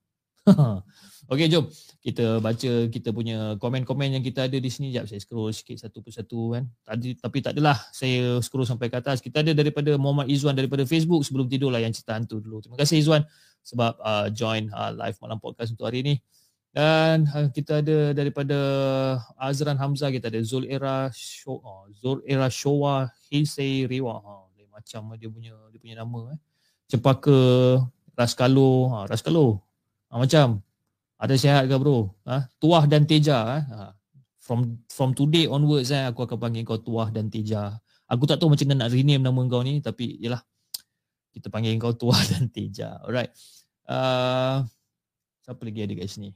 Okey jom kita baca kita punya komen-komen yang kita ada di sini. Jap saya scroll sikit satu persatu kan. Tadi tapi tak adalah saya scroll sampai ke atas. Kita ada daripada Muhammad Izwan daripada Facebook sebelum tidur lah yang cerita hantu dulu. Terima kasih Izwan sebab uh, join uh, live malam podcast untuk hari ini. Dan uh, kita ada daripada Azran Hamzah kita ada Zul Era Show oh, Zul Era Showa Hisei Riwa. Ha, macam dia punya dia punya nama eh. Cepaka Raskalo, ha, Raskalo Ha, macam ada sihat ke bro? Ha? Tuah dan Teja. Eh? Ha. From from today onwards eh, aku akan panggil kau Tuah dan Teja. Aku tak tahu macam mana nak rename nama kau ni tapi yalah kita panggil kau Tuah dan Teja. Alright. Uh, siapa lagi ada kat sini?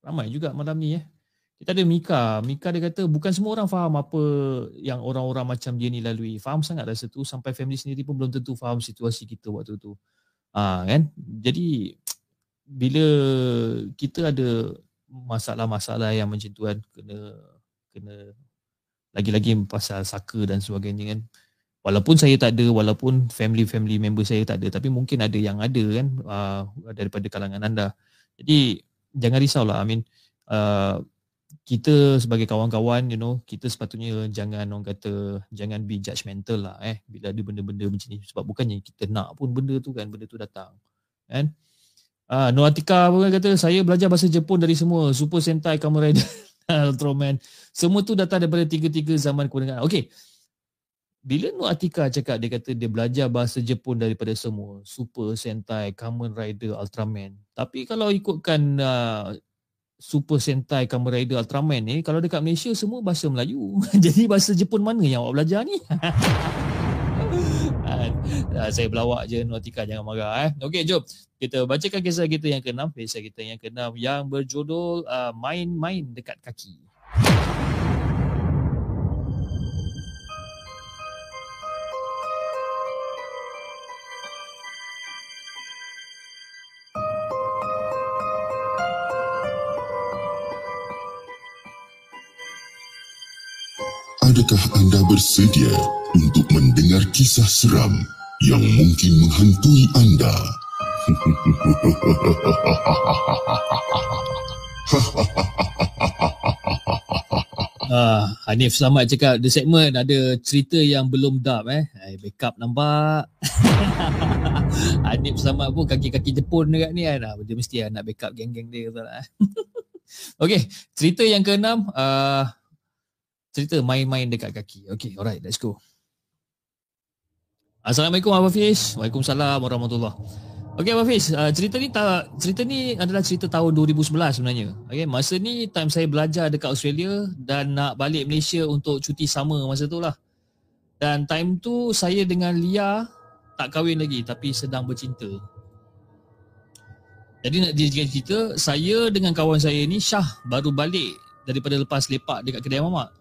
Ramai juga malam ni eh. Kita ada Mika. Mika dia kata bukan semua orang faham apa yang orang-orang macam dia ni lalui. Faham sangat rasa tu sampai family sendiri pun belum tentu faham situasi kita waktu tu. Ha, kan? Jadi bila kita ada masalah-masalah yang macam tu kan kena kena lagi-lagi pasal saka dan sebagainya kan walaupun saya tak ada walaupun family-family member saya tak ada tapi mungkin ada yang ada kan uh, daripada kalangan anda jadi jangan risaulah I mean uh, kita sebagai kawan-kawan you know kita sepatutnya jangan orang kata jangan be judgemental lah eh bila ada benda-benda macam ni sebab bukannya kita nak pun benda tu kan benda tu datang kan Ah, Noatika pun kata saya belajar bahasa Jepun dari semua Super Sentai, Kamen Rider, Ultraman. Semua tu datang daripada tiga-tiga zaman kemudian. Okey. Bila Noatika cakap dia kata dia belajar bahasa Jepun daripada semua Super Sentai, Kamen Rider, Ultraman. Tapi kalau ikutkan uh, Super Sentai, Kamen Rider, Ultraman ni kalau dekat Malaysia semua bahasa Melayu. Jadi bahasa Jepun mana yang awak belajar ni? uh, saya belawak je Notika jangan marah eh. Okey jom kita bacakan kisah kita yang keenam, kisah kita yang keenam yang berjudul uh, main-main dekat kaki.
Adakah anda bersedia untuk mendengar kisah seram yang mungkin menghantui anda.
Ah, Hanif Selamat cakap the segment ada cerita yang belum dub eh. Hai, backup nampak. Hanif Selamat pun kaki-kaki Jepun dekat ni kan. Dia mesti nak backup geng-geng dia betul lah. okay, cerita yang keenam. Uh, cerita main-main dekat kaki. Okay, alright, let's go. Assalamualaikum Abang Fiz. Waalaikumsalam warahmatullahi Okey Abang Fiz, uh, cerita ni tak cerita ni adalah cerita tahun 2011 sebenarnya. Okey, masa ni time saya belajar dekat Australia dan nak balik Malaysia untuk cuti sama masa tu lah. Dan time tu saya dengan Lia tak kahwin lagi tapi sedang bercinta. Jadi nak dia cerita, saya dengan kawan saya ni Syah baru balik daripada lepas lepak dekat kedai mamak.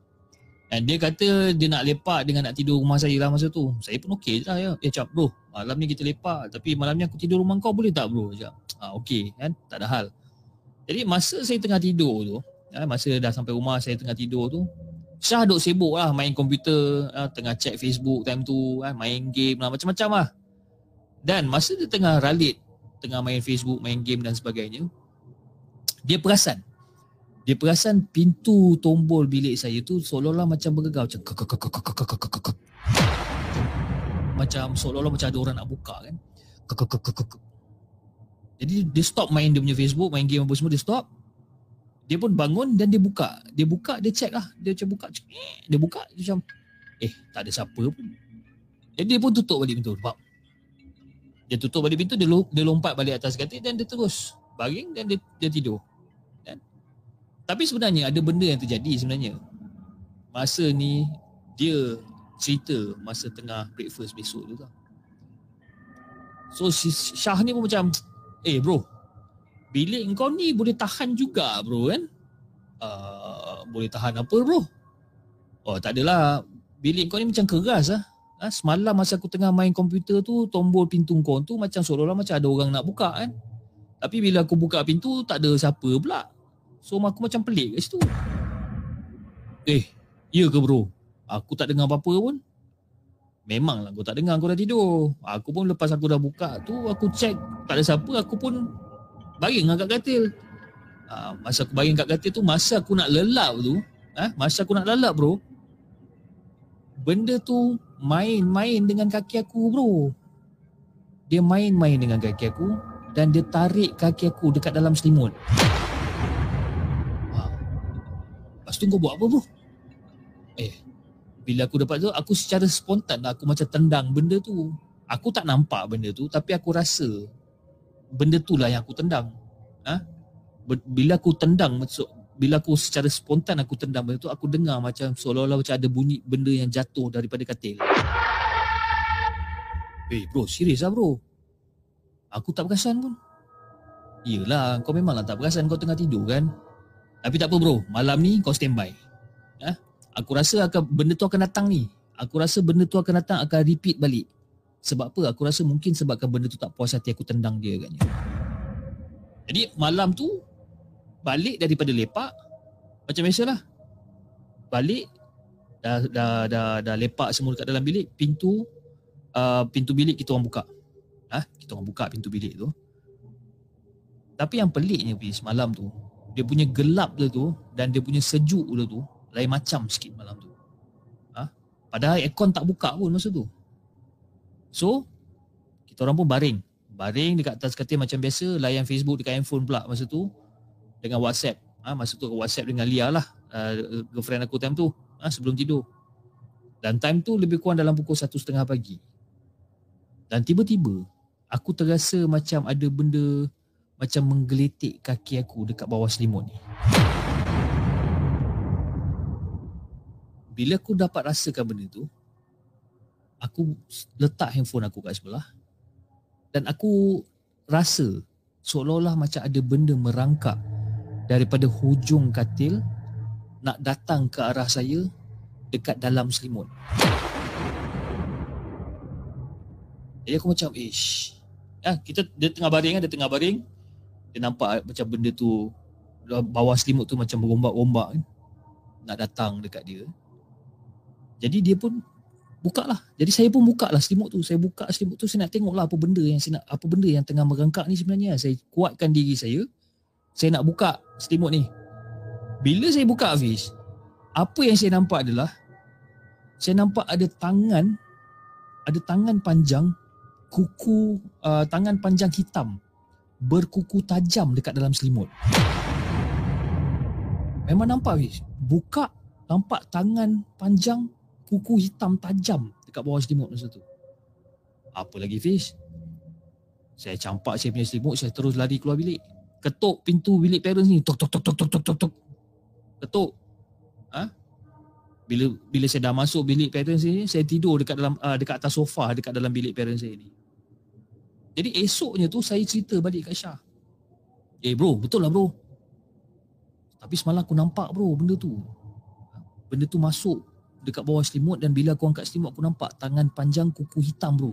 And dia kata dia nak lepak dengan nak tidur rumah saya lah masa tu. Saya pun okey je lah ya. Dia cakap bro, malam ni kita lepak tapi malam ni aku tidur rumah kau boleh tak bro? Cakap, ah, okey kan, tak ada hal. Jadi masa saya tengah tidur tu, ya, masa dah sampai rumah saya tengah tidur tu, Syah duk sibuk lah main komputer, ya, tengah check Facebook time tu, ya, main game lah, macam-macam lah. Dan masa dia tengah ralit, tengah main Facebook, main game dan sebagainya, dia perasan dia perasan pintu tombol bilik saya tu seolah-olah macam bergegar macam macam seolah-olah macam ada orang nak buka kan jadi dia stop main dia punya Facebook main game apa semua dia stop dia pun bangun dan dia buka dia buka dia check lah dia macam buka dia buka dia macam eh tak ada siapa pun jadi dia pun tutup balik pintu sebab dia tutup balik pintu dia, lompat balik atas katil dan dia terus baring dan dia, dia tidur tapi sebenarnya ada benda yang terjadi sebenarnya. Masa ni dia cerita masa tengah breakfast besok tu tau. So Syah ni pun macam eh bro bilik kau ni boleh tahan juga bro kan? Uh, boleh tahan apa bro? Oh tak adalah. Bilik kau ni macam keras lah ha, semalam masa aku tengah main komputer tu tombol pintu kau tu macam seolah-olah macam ada orang nak buka kan? Tapi bila aku buka pintu tak ada siapa pula so aku macam pelik kat situ eh ya ke bro aku tak dengar apa-apa pun Memanglah aku tak dengar kau dah tidur. Aku pun lepas aku dah buka tu aku check tak ada siapa aku pun baring kat katil. Uh, masa aku baring kat katil tu masa aku nak lelap tu, ah ha? masa aku nak lelap bro. Benda tu main-main dengan kaki aku bro. Dia main-main dengan kaki aku dan dia tarik kaki aku dekat dalam selimut. Lepas tu kau buat apa bro? Eh, bila aku dapat tu aku secara spontan lah aku macam tendang benda tu. Aku tak nampak benda tu tapi aku rasa benda tu lah yang aku tendang. Ha? bila aku tendang maksud bila aku secara spontan aku tendang benda tu aku dengar macam seolah-olah macam ada bunyi benda yang jatuh daripada katil. Eh hey bro serius lah bro. Aku tak perasan pun. Yelah kau memanglah tak perasan kau tengah tidur kan Tapi tak apa bro Malam ni kau standby ha? aku rasa akan benda tu akan datang ni. Aku rasa benda tu akan datang akan repeat balik. Sebab apa? Aku rasa mungkin sebabkan benda tu tak puas hati aku tendang dia katnya. Jadi malam tu balik daripada lepak macam biasalah. Balik dah dah dah dah lepak semua dekat dalam bilik, pintu uh, pintu bilik kita orang buka. Ha? Kita orang buka pintu bilik tu. Tapi yang peliknya bis malam tu, dia punya gelap dia tu dan dia punya sejuk dia tu lain macam sikit malam tu. Ha? Padahal aircon tak buka pun masa tu. So, kita orang pun baring. Baring dekat atas katil macam biasa, layan Facebook dekat handphone pula masa tu dengan WhatsApp. Ha? Masa tu WhatsApp dengan Lia lah, uh, girlfriend aku time tu, ha? sebelum tidur. Dan time tu lebih kurang dalam pukul satu setengah pagi. Dan tiba-tiba, aku terasa macam ada benda macam menggeletik kaki aku dekat bawah selimut ni. bila aku dapat rasakan benda tu aku letak handphone aku kat sebelah dan aku rasa seolah-olah macam ada benda merangkak daripada hujung katil nak datang ke arah saya dekat dalam selimut. Jadi aku macam ish. Ya, kita dia tengah baring kan, dia tengah baring. Dia nampak macam benda tu bawah selimut tu macam berombak-ombak kan. Nak datang dekat dia. Jadi dia pun buka lah. Jadi saya pun buka lah selimut tu. Saya buka selimut tu, saya nak tengok lah apa benda yang saya nak, apa benda yang tengah merangkak ni sebenarnya. Saya kuatkan diri saya. Saya nak buka selimut ni. Bila saya buka Hafiz, apa yang saya nampak adalah saya nampak ada tangan ada tangan panjang kuku uh, tangan panjang hitam berkuku tajam dekat dalam selimut. Memang nampak Hafiz. Buka nampak tangan panjang kuku hitam tajam dekat bawah selimut masa tu. Apa lagi Fish? Saya campak saya punya selimut, saya terus lari keluar bilik. Ketuk pintu bilik parents ni. Tok tok tok tok tok tok tok tok. Ketuk. Ha? Bila bila saya dah masuk bilik parents ni, saya tidur dekat dalam uh, dekat atas sofa dekat dalam bilik parents saya ni. Jadi esoknya tu saya cerita balik kat Syah. Eh bro, betul lah bro. Tapi semalam aku nampak bro benda tu. Benda tu masuk dekat bawah selimut dan bila aku angkat selimut aku nampak tangan panjang kuku hitam bro.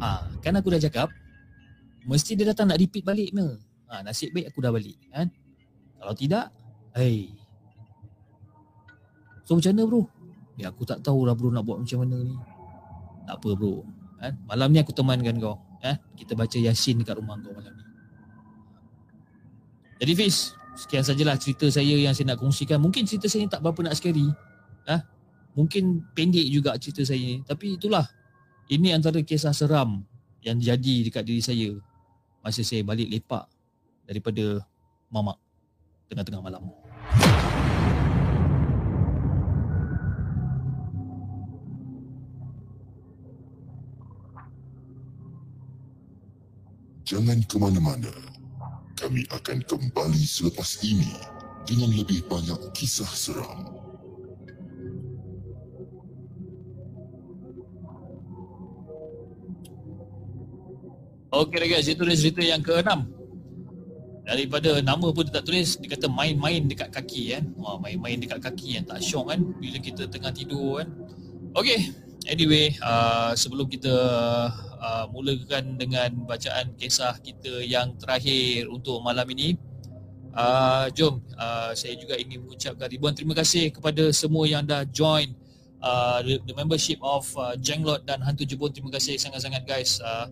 Ha, kan aku dah cakap mesti dia datang nak repeat balik ni. Ha, nasib baik aku dah balik kan. Kalau tidak, hey. So macam mana bro? Ya aku tak tahu lah bro nak buat macam mana ni. Tak apa bro. Kan? Malam ni aku temankan kau. Eh? Kita baca Yasin dekat rumah kau malam ni. Jadi Fiz, sekian sajalah cerita saya yang saya nak kongsikan. Mungkin cerita saya ni tak berapa nak scary. Ha? Mungkin pendek juga cerita saya ni. Tapi itulah. Ini antara kisah seram yang jadi dekat diri saya masa saya balik lepak daripada mamak tengah-tengah malam.
Jangan ke mana-mana kami akan kembali selepas ini dengan lebih banyak kisah seram.
Okey guys, itu dia cerita yang keenam. Daripada nama pun tak tulis, dia kata main-main dekat kaki kan. Wah, main-main dekat kaki yang tak syok kan bila kita tengah tidur kan. Okey, anyway, uh, sebelum kita uh, mulakan dengan bacaan kisah kita yang terakhir untuk malam ini, uh, jom uh, saya juga ingin mengucapkan ribuan terima kasih kepada semua yang dah join uh, the, membership of uh, Jenglot dan Hantu Jebun. Terima kasih sangat-sangat guys. Uh,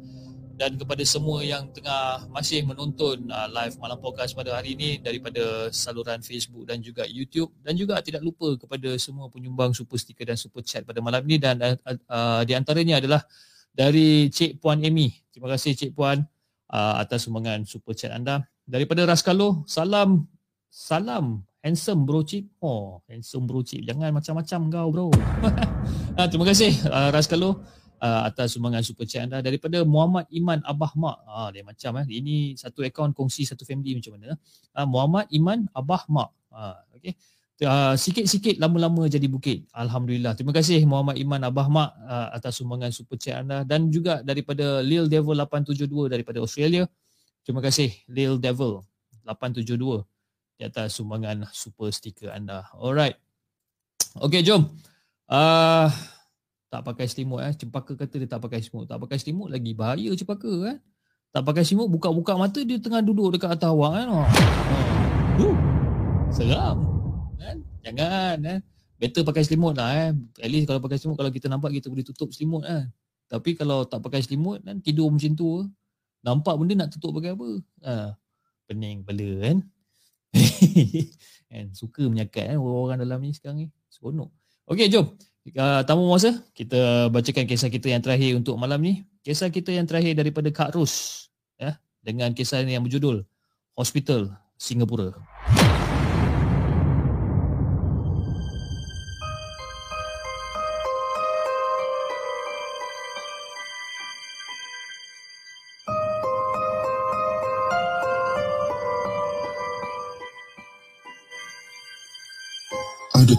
dan kepada semua yang tengah masih menonton uh, live malam podcast pada hari ini daripada saluran Facebook dan juga YouTube dan juga tidak lupa kepada semua penyumbang super sticker dan super chat pada malam ini dan uh, uh, di antaranya adalah dari Cik Puan Amy. Terima kasih Cik Puan uh, atas sumbangan super chat anda. Daripada Raskalo, salam salam handsome bro Cik. Oh, handsome bro Cik. Jangan macam-macam kau bro. uh, terima kasih uh, Raskalo uh, atas sumbangan super chat anda daripada Muhammad Iman Abah Mak. Ah dia macam eh ini satu akaun kongsi satu family macam mana? Uh, Muhammad Iman Abah Mak. Ah uh, okey. Uh, sikit-sikit lama-lama jadi bukit. Alhamdulillah. Terima kasih Muhammad Iman Abah Mak uh, atas sumbangan super chat anda dan juga daripada Lil Devil 872 daripada Australia. Terima kasih Lil Devil 872 di atas sumbangan super sticker anda. Alright. Okey, jom. Uh, tak pakai selimut eh. Cempaka kata dia tak pakai selimut. Tak pakai selimut lagi bahaya cempaka eh. Tak pakai selimut buka-buka mata dia tengah duduk dekat atas awak kan. Oh. Uh. Seram. Jangan eh. Better pakai selimut lah eh. At least kalau pakai selimut kalau kita nampak kita boleh tutup selimut kan. Tapi kalau tak pakai selimut kan tidur macam tu nampak benda nak tutup pakai apa? Ha. Pening kepala kan. kan suka menyakat kan orang-orang dalam ni sekarang ni. Seronok. Okey jom. Uh, tamu masa, kita bacakan kisah kita yang terakhir untuk malam ni. Kisah kita yang terakhir daripada Kak Rus. Ya, dengan kisah ini yang berjudul Hospital Singapura.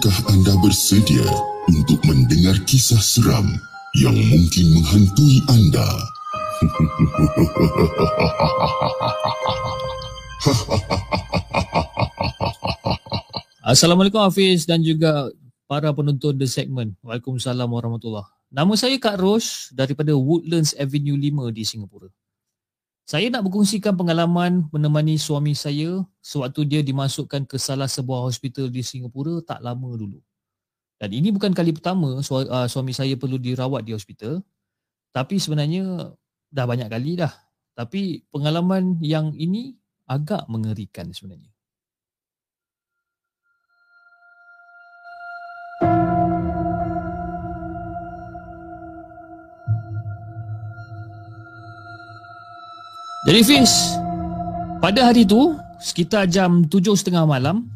Adakah anda bersedia untuk mendengar kisah seram yang mungkin menghantui anda?
Assalamualaikum Hafiz dan juga para penonton The Segment. Waalaikumsalam warahmatullahi Nama saya Kak Rosh daripada Woodlands Avenue 5 di Singapura. Saya nak berkongsikan pengalaman menemani suami saya sewaktu dia dimasukkan ke salah sebuah hospital di Singapura tak lama dulu. Dan ini bukan kali pertama uh, suami saya perlu dirawat di hospital. Tapi sebenarnya dah banyak kali dah. Tapi pengalaman yang ini agak mengerikan sebenarnya. Jadi Fiz, pada hari tu sekitar jam tujuh setengah malam,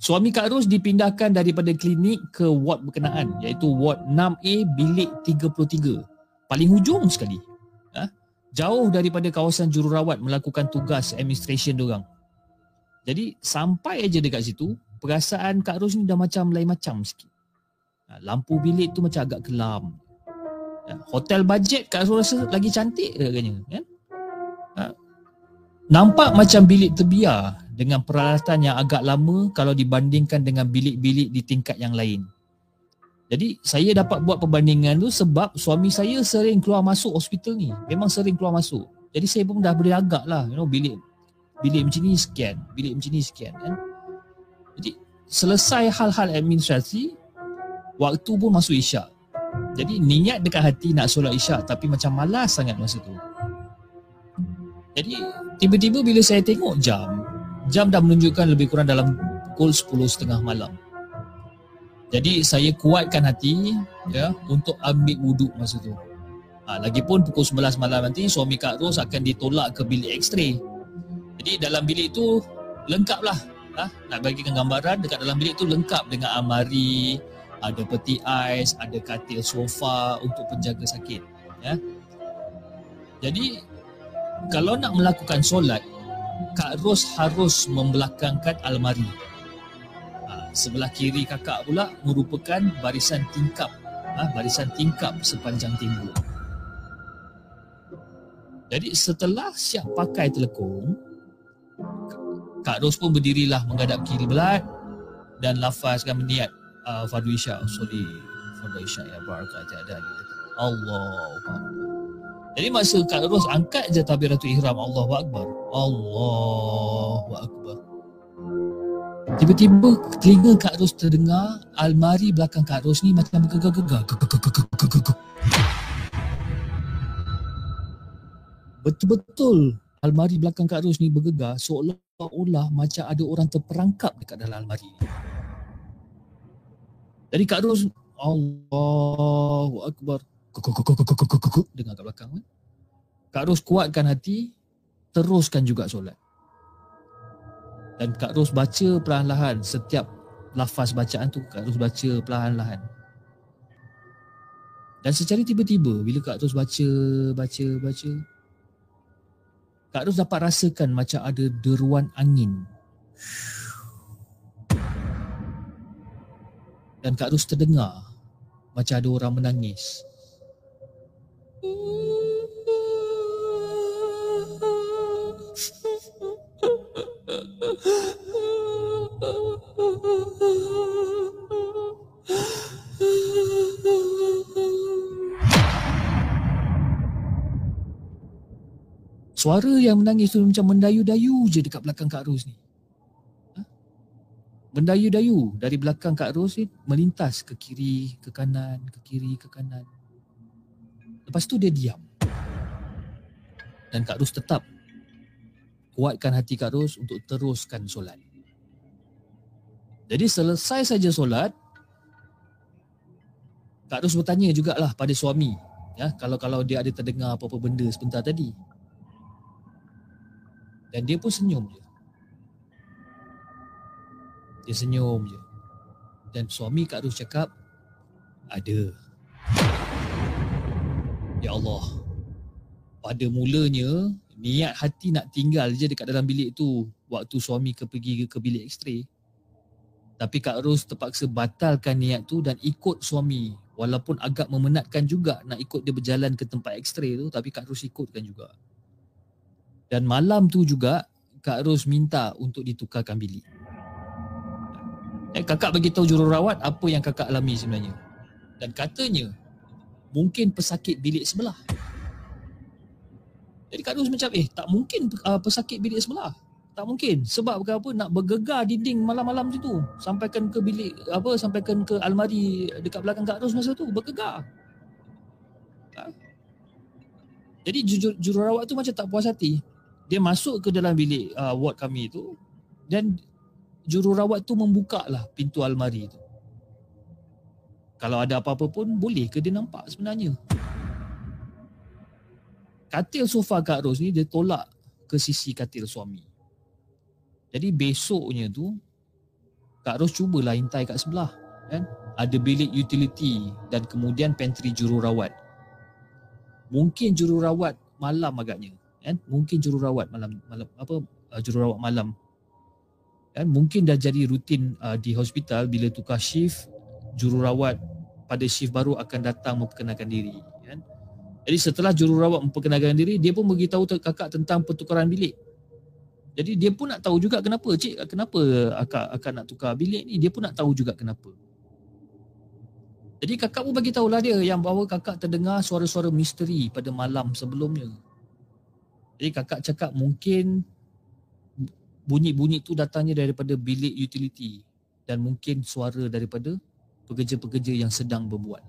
suami Kak Ros dipindahkan daripada klinik ke ward berkenaan iaitu ward 6A bilik 33. Paling hujung sekali. Ha? Jauh daripada kawasan jururawat melakukan tugas administration diorang. Jadi sampai aja dekat situ, perasaan Kak Ros ni dah macam lain macam sikit. Ha, lampu bilik tu macam agak kelam. Ha, hotel budget Kak Ros rasa lagi cantik agaknya. Kan? Nampak macam bilik terbiar dengan peralatan yang agak lama kalau dibandingkan dengan bilik-bilik di tingkat yang lain. Jadi saya dapat buat perbandingan tu sebab suami saya sering keluar masuk hospital ni. Memang sering keluar masuk. Jadi saya pun dah boleh agak lah you know, bilik bilik macam ni sekian, bilik macam ni sekian kan. Jadi selesai hal-hal administrasi, waktu pun masuk isyak. Jadi niat dekat hati nak solat isyak tapi macam malas sangat masa tu. Jadi tiba-tiba bila saya tengok jam, jam dah menunjukkan lebih kurang dalam pukul 10.30 malam. Jadi saya kuatkan hati ya untuk ambil wuduk masa tu. Ha, lagipun pukul 11 malam nanti suami Kak Ros akan ditolak ke bilik X-ray. Jadi dalam bilik tu lengkap lah. Ha, nak bagikan gambaran dekat dalam bilik tu lengkap dengan amari, ada peti ais, ada katil sofa untuk penjaga sakit. Ya. Jadi kalau nak melakukan solat, Kak Ros harus membelakangkan almari. Ha, sebelah kiri kakak pula merupakan barisan tingkap, ha, barisan tingkap sepanjang tembok. Jadi setelah siap pakai telekung, Kak Ros pun berdirilah menghadap kiblat dan lafazkan niat uh, fardu isya usuli fardu isya ya barakah tiada Allah Jadi masa Kak Ros angkat je tabiratul ihram Allahu akbar. Allahu akbar. Tiba-tiba telinga Kak Ros terdengar almari belakang Kak Ros ni macam bergegar-gegar. Betul-betul almari belakang Kak Ros ni bergegar seolah-olah macam ada orang terperangkap dekat dalam almari ni. Jadi Kak Ros Allahu Akbar dengar kat belakang kan. Kak Ros kuatkan hati teruskan juga solat. Dan Kak Ros baca perlahan-lahan setiap lafaz bacaan tu Kak Ros baca perlahan-lahan. Dan secara tiba-tiba bila Kak Ros baca, baca, baca Kak Ros dapat rasakan macam ada deruan angin. Dan Kak Ros terdengar macam ada orang menangis. Suara yang menangis tu macam mendayu-dayu je dekat belakang Kak Ros ni. Ha? Mendayu-dayu dari belakang Kak Ros ni melintas ke kiri, ke kanan, ke kiri, ke kanan. Lepas tu dia diam. Dan Kak Ros tetap kuatkan hati Kak Ros untuk teruskan solat. Jadi selesai saja solat, Kak Ros bertanya jugalah pada suami, ya, kalau kalau dia ada terdengar apa-apa benda sebentar tadi. Dan dia pun senyum je. Dia senyum je. Dan suami Kak Ros cakap, ada. Ya Allah, pada mulanya niat hati nak tinggal je dekat dalam bilik tu waktu suami ke pergi ke, bilik x-ray. Tapi Kak Ros terpaksa batalkan niat tu dan ikut suami. Walaupun agak memenatkan juga nak ikut dia berjalan ke tempat x-ray tu tapi Kak Ros ikutkan juga. Dan malam tu juga Kak Ros minta untuk ditukarkan bilik. Eh, kakak bagi tahu jururawat apa yang kakak alami sebenarnya. Dan katanya mungkin pesakit bilik sebelah. Jadi Kak Ros macam eh tak mungkin uh, pesakit bilik sebelah. Tak mungkin. Sebab apa nak bergegar dinding malam-malam situ. Sampaikan ke bilik apa sampaikan ke almari dekat belakang Kak Ros masa tu bergegar. Ha? Jadi jujur jururawat tu macam tak puas hati dia masuk ke dalam bilik uh, ward kami tu dan jururawat tu membuka lah pintu almari tu. Kalau ada apa-apa pun boleh ke dia nampak sebenarnya. Katil sofa Kak Ros ni dia tolak ke sisi katil suami. Jadi besoknya tu Kak Ros cubalah intai kat sebelah kan. Ada bilik utility dan kemudian pantry jururawat. Mungkin jururawat malam agaknya kan mungkin jururawat malam malam apa uh, jururawat malam kan mungkin dah jadi rutin uh, di hospital bila tukar shift jururawat pada shift baru akan datang memperkenalkan diri kan? Jadi setelah jururawat memperkenalkan diri dia pun beritahu kakak tentang pertukaran bilik. Jadi dia pun nak tahu juga kenapa cik kenapa akak akan nak tukar bilik ni dia pun nak tahu juga kenapa. Jadi kakak pun bagi tahulah dia yang bahawa kakak terdengar suara-suara misteri pada malam sebelumnya. Jadi kakak cakap mungkin bunyi-bunyi tu datangnya daripada bilik utility dan mungkin suara daripada pekerja-pekerja yang sedang berbuat.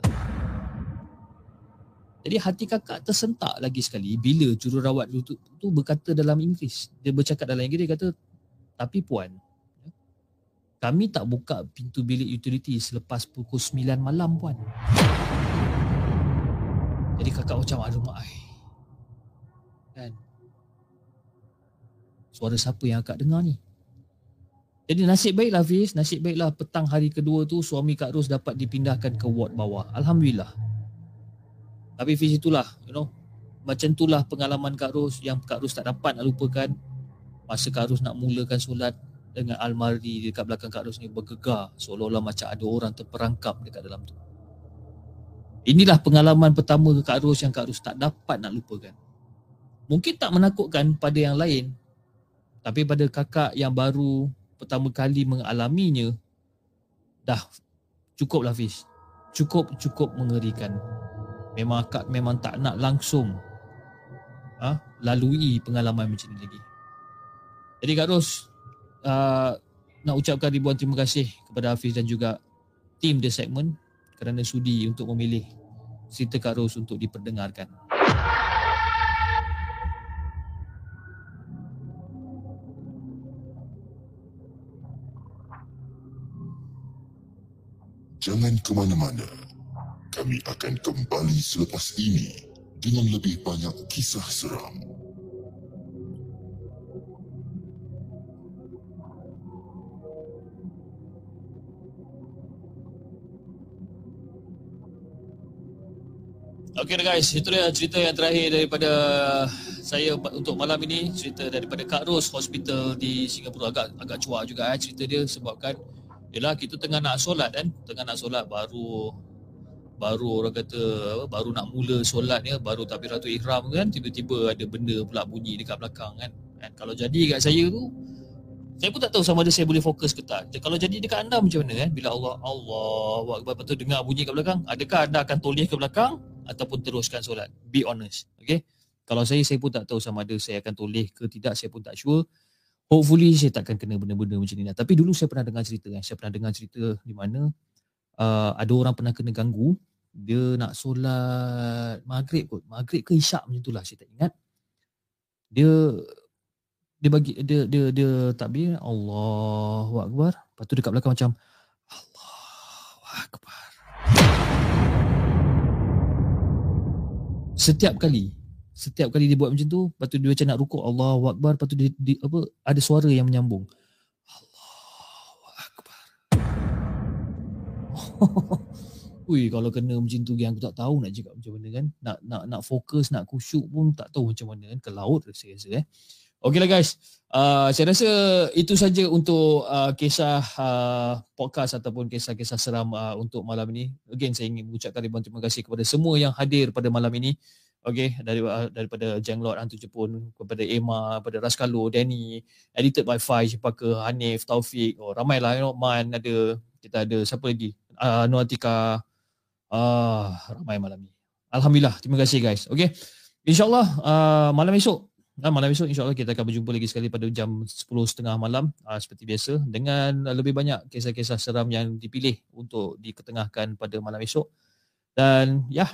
Jadi hati kakak tersentak lagi sekali bila jururawat tu, tu berkata dalam Inggeris. Dia bercakap dalam Inggeris dia kata, tapi puan, kami tak buka pintu bilik utility selepas pukul 9 malam puan. Jadi kakak macam aduh mak Kan? Suara siapa yang akak dengar ni? Jadi nasib baiklah Fiz, nasib baiklah petang hari kedua tu suami Kak Ros dapat dipindahkan ke ward bawah. Alhamdulillah. Tapi Fiz itulah, you know, macam itulah pengalaman Kak Ros yang Kak Ros tak dapat nak lupakan masa Kak Ros nak mulakan solat dengan almari dekat belakang Kak Ros ni bergegar seolah-olah macam ada orang terperangkap dekat dalam tu. Inilah pengalaman pertama Kak Ros yang Kak Ros tak dapat nak lupakan. mungkin tak menakutkan pada yang lain tapi pada kakak yang baru pertama kali mengalaminya dah cukup lah Fiz cukup cukup mengerikan. Memang akak memang tak nak langsung ha, lalui pengalaman macam ni lagi. Jadi Kak Ros uh, nak ucapkan ribuan terima kasih kepada Hafiz dan juga tim The Segment kerana sudi untuk memilih cerita Kak Ros untuk diperdengarkan.
Jangan ke mana-mana. Kami akan kembali selepas ini dengan lebih banyak kisah seram.
Okay guys, itu dia cerita yang terakhir daripada saya untuk malam ini cerita daripada Kak Ros Hospital di Singapura agak agak cuak juga eh, cerita dia sebabkan ialah kita tengah nak solat kan tengah nak solat baru baru orang kata baru nak mula solat ya baru takbiratul ihram kan tiba-tiba ada benda pula bunyi dekat belakang kan kan kalau jadi kat saya tu saya pun tak tahu sama ada saya boleh fokus ke tak. Kalau jadi dekat anda macam mana kan? Bila Allah Allah Akbar tu dengar bunyi kat belakang, adakah anda akan toleh ke belakang ataupun teruskan solat? Be honest. Okay? Kalau saya, saya pun tak tahu sama ada saya akan toleh ke tidak, saya pun tak sure. Hopefully saya takkan kena benda-benda macam ni lah. Tapi dulu saya pernah dengar cerita kan. Saya pernah dengar cerita di mana uh, ada orang pernah kena ganggu. Dia nak solat maghrib kot. Maghrib ke isyak macam tu lah saya tak ingat. Dia dia bagi dia dia dia takbir Allahu akbar. Lepas tu dekat belakang macam Allahu akbar. Setiap kali setiap kali dia buat macam tu, lepas tu dia macam nak rukuk Allahu akbar, lepas tu dia, dia apa ada suara yang menyambung. Allahu akbar. Ui, kalau kena macam tu yang aku tak tahu nak cakap macam mana kan. Nak nak nak fokus, nak kusyuk pun tak tahu macam mana kan. Ke laut saya rasa eh. Okeylah guys, uh, saya rasa itu saja untuk uh, kisah uh, podcast ataupun kisah-kisah seram uh, untuk malam ini. Again, saya ingin mengucapkan ribuan terima kasih kepada semua yang hadir pada malam ini. Okay, dari, uh, daripada Jenglot Hantu Jepun, kepada Emma, kepada Raskalo, Danny, edited by Fai, Cipaka, Hanif, Taufik, oh, ramai lah, you know, Man ada, kita ada, siapa lagi? Uh, Nuatika, uh, ramai malam ini. Alhamdulillah, terima kasih guys. Okay, insyaAllah uh, malam esok dan malam esok insyaAllah kita akan berjumpa lagi sekali pada jam 10.30 malam uh, seperti biasa dengan lebih banyak kisah-kisah seram yang dipilih untuk diketengahkan pada malam esok. Dan ya,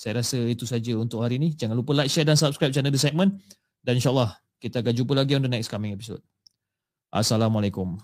saya rasa itu saja untuk hari ini. Jangan lupa like, share dan subscribe channel The Segment. Dan insyaAllah kita akan jumpa lagi on the next coming episode. Assalamualaikum.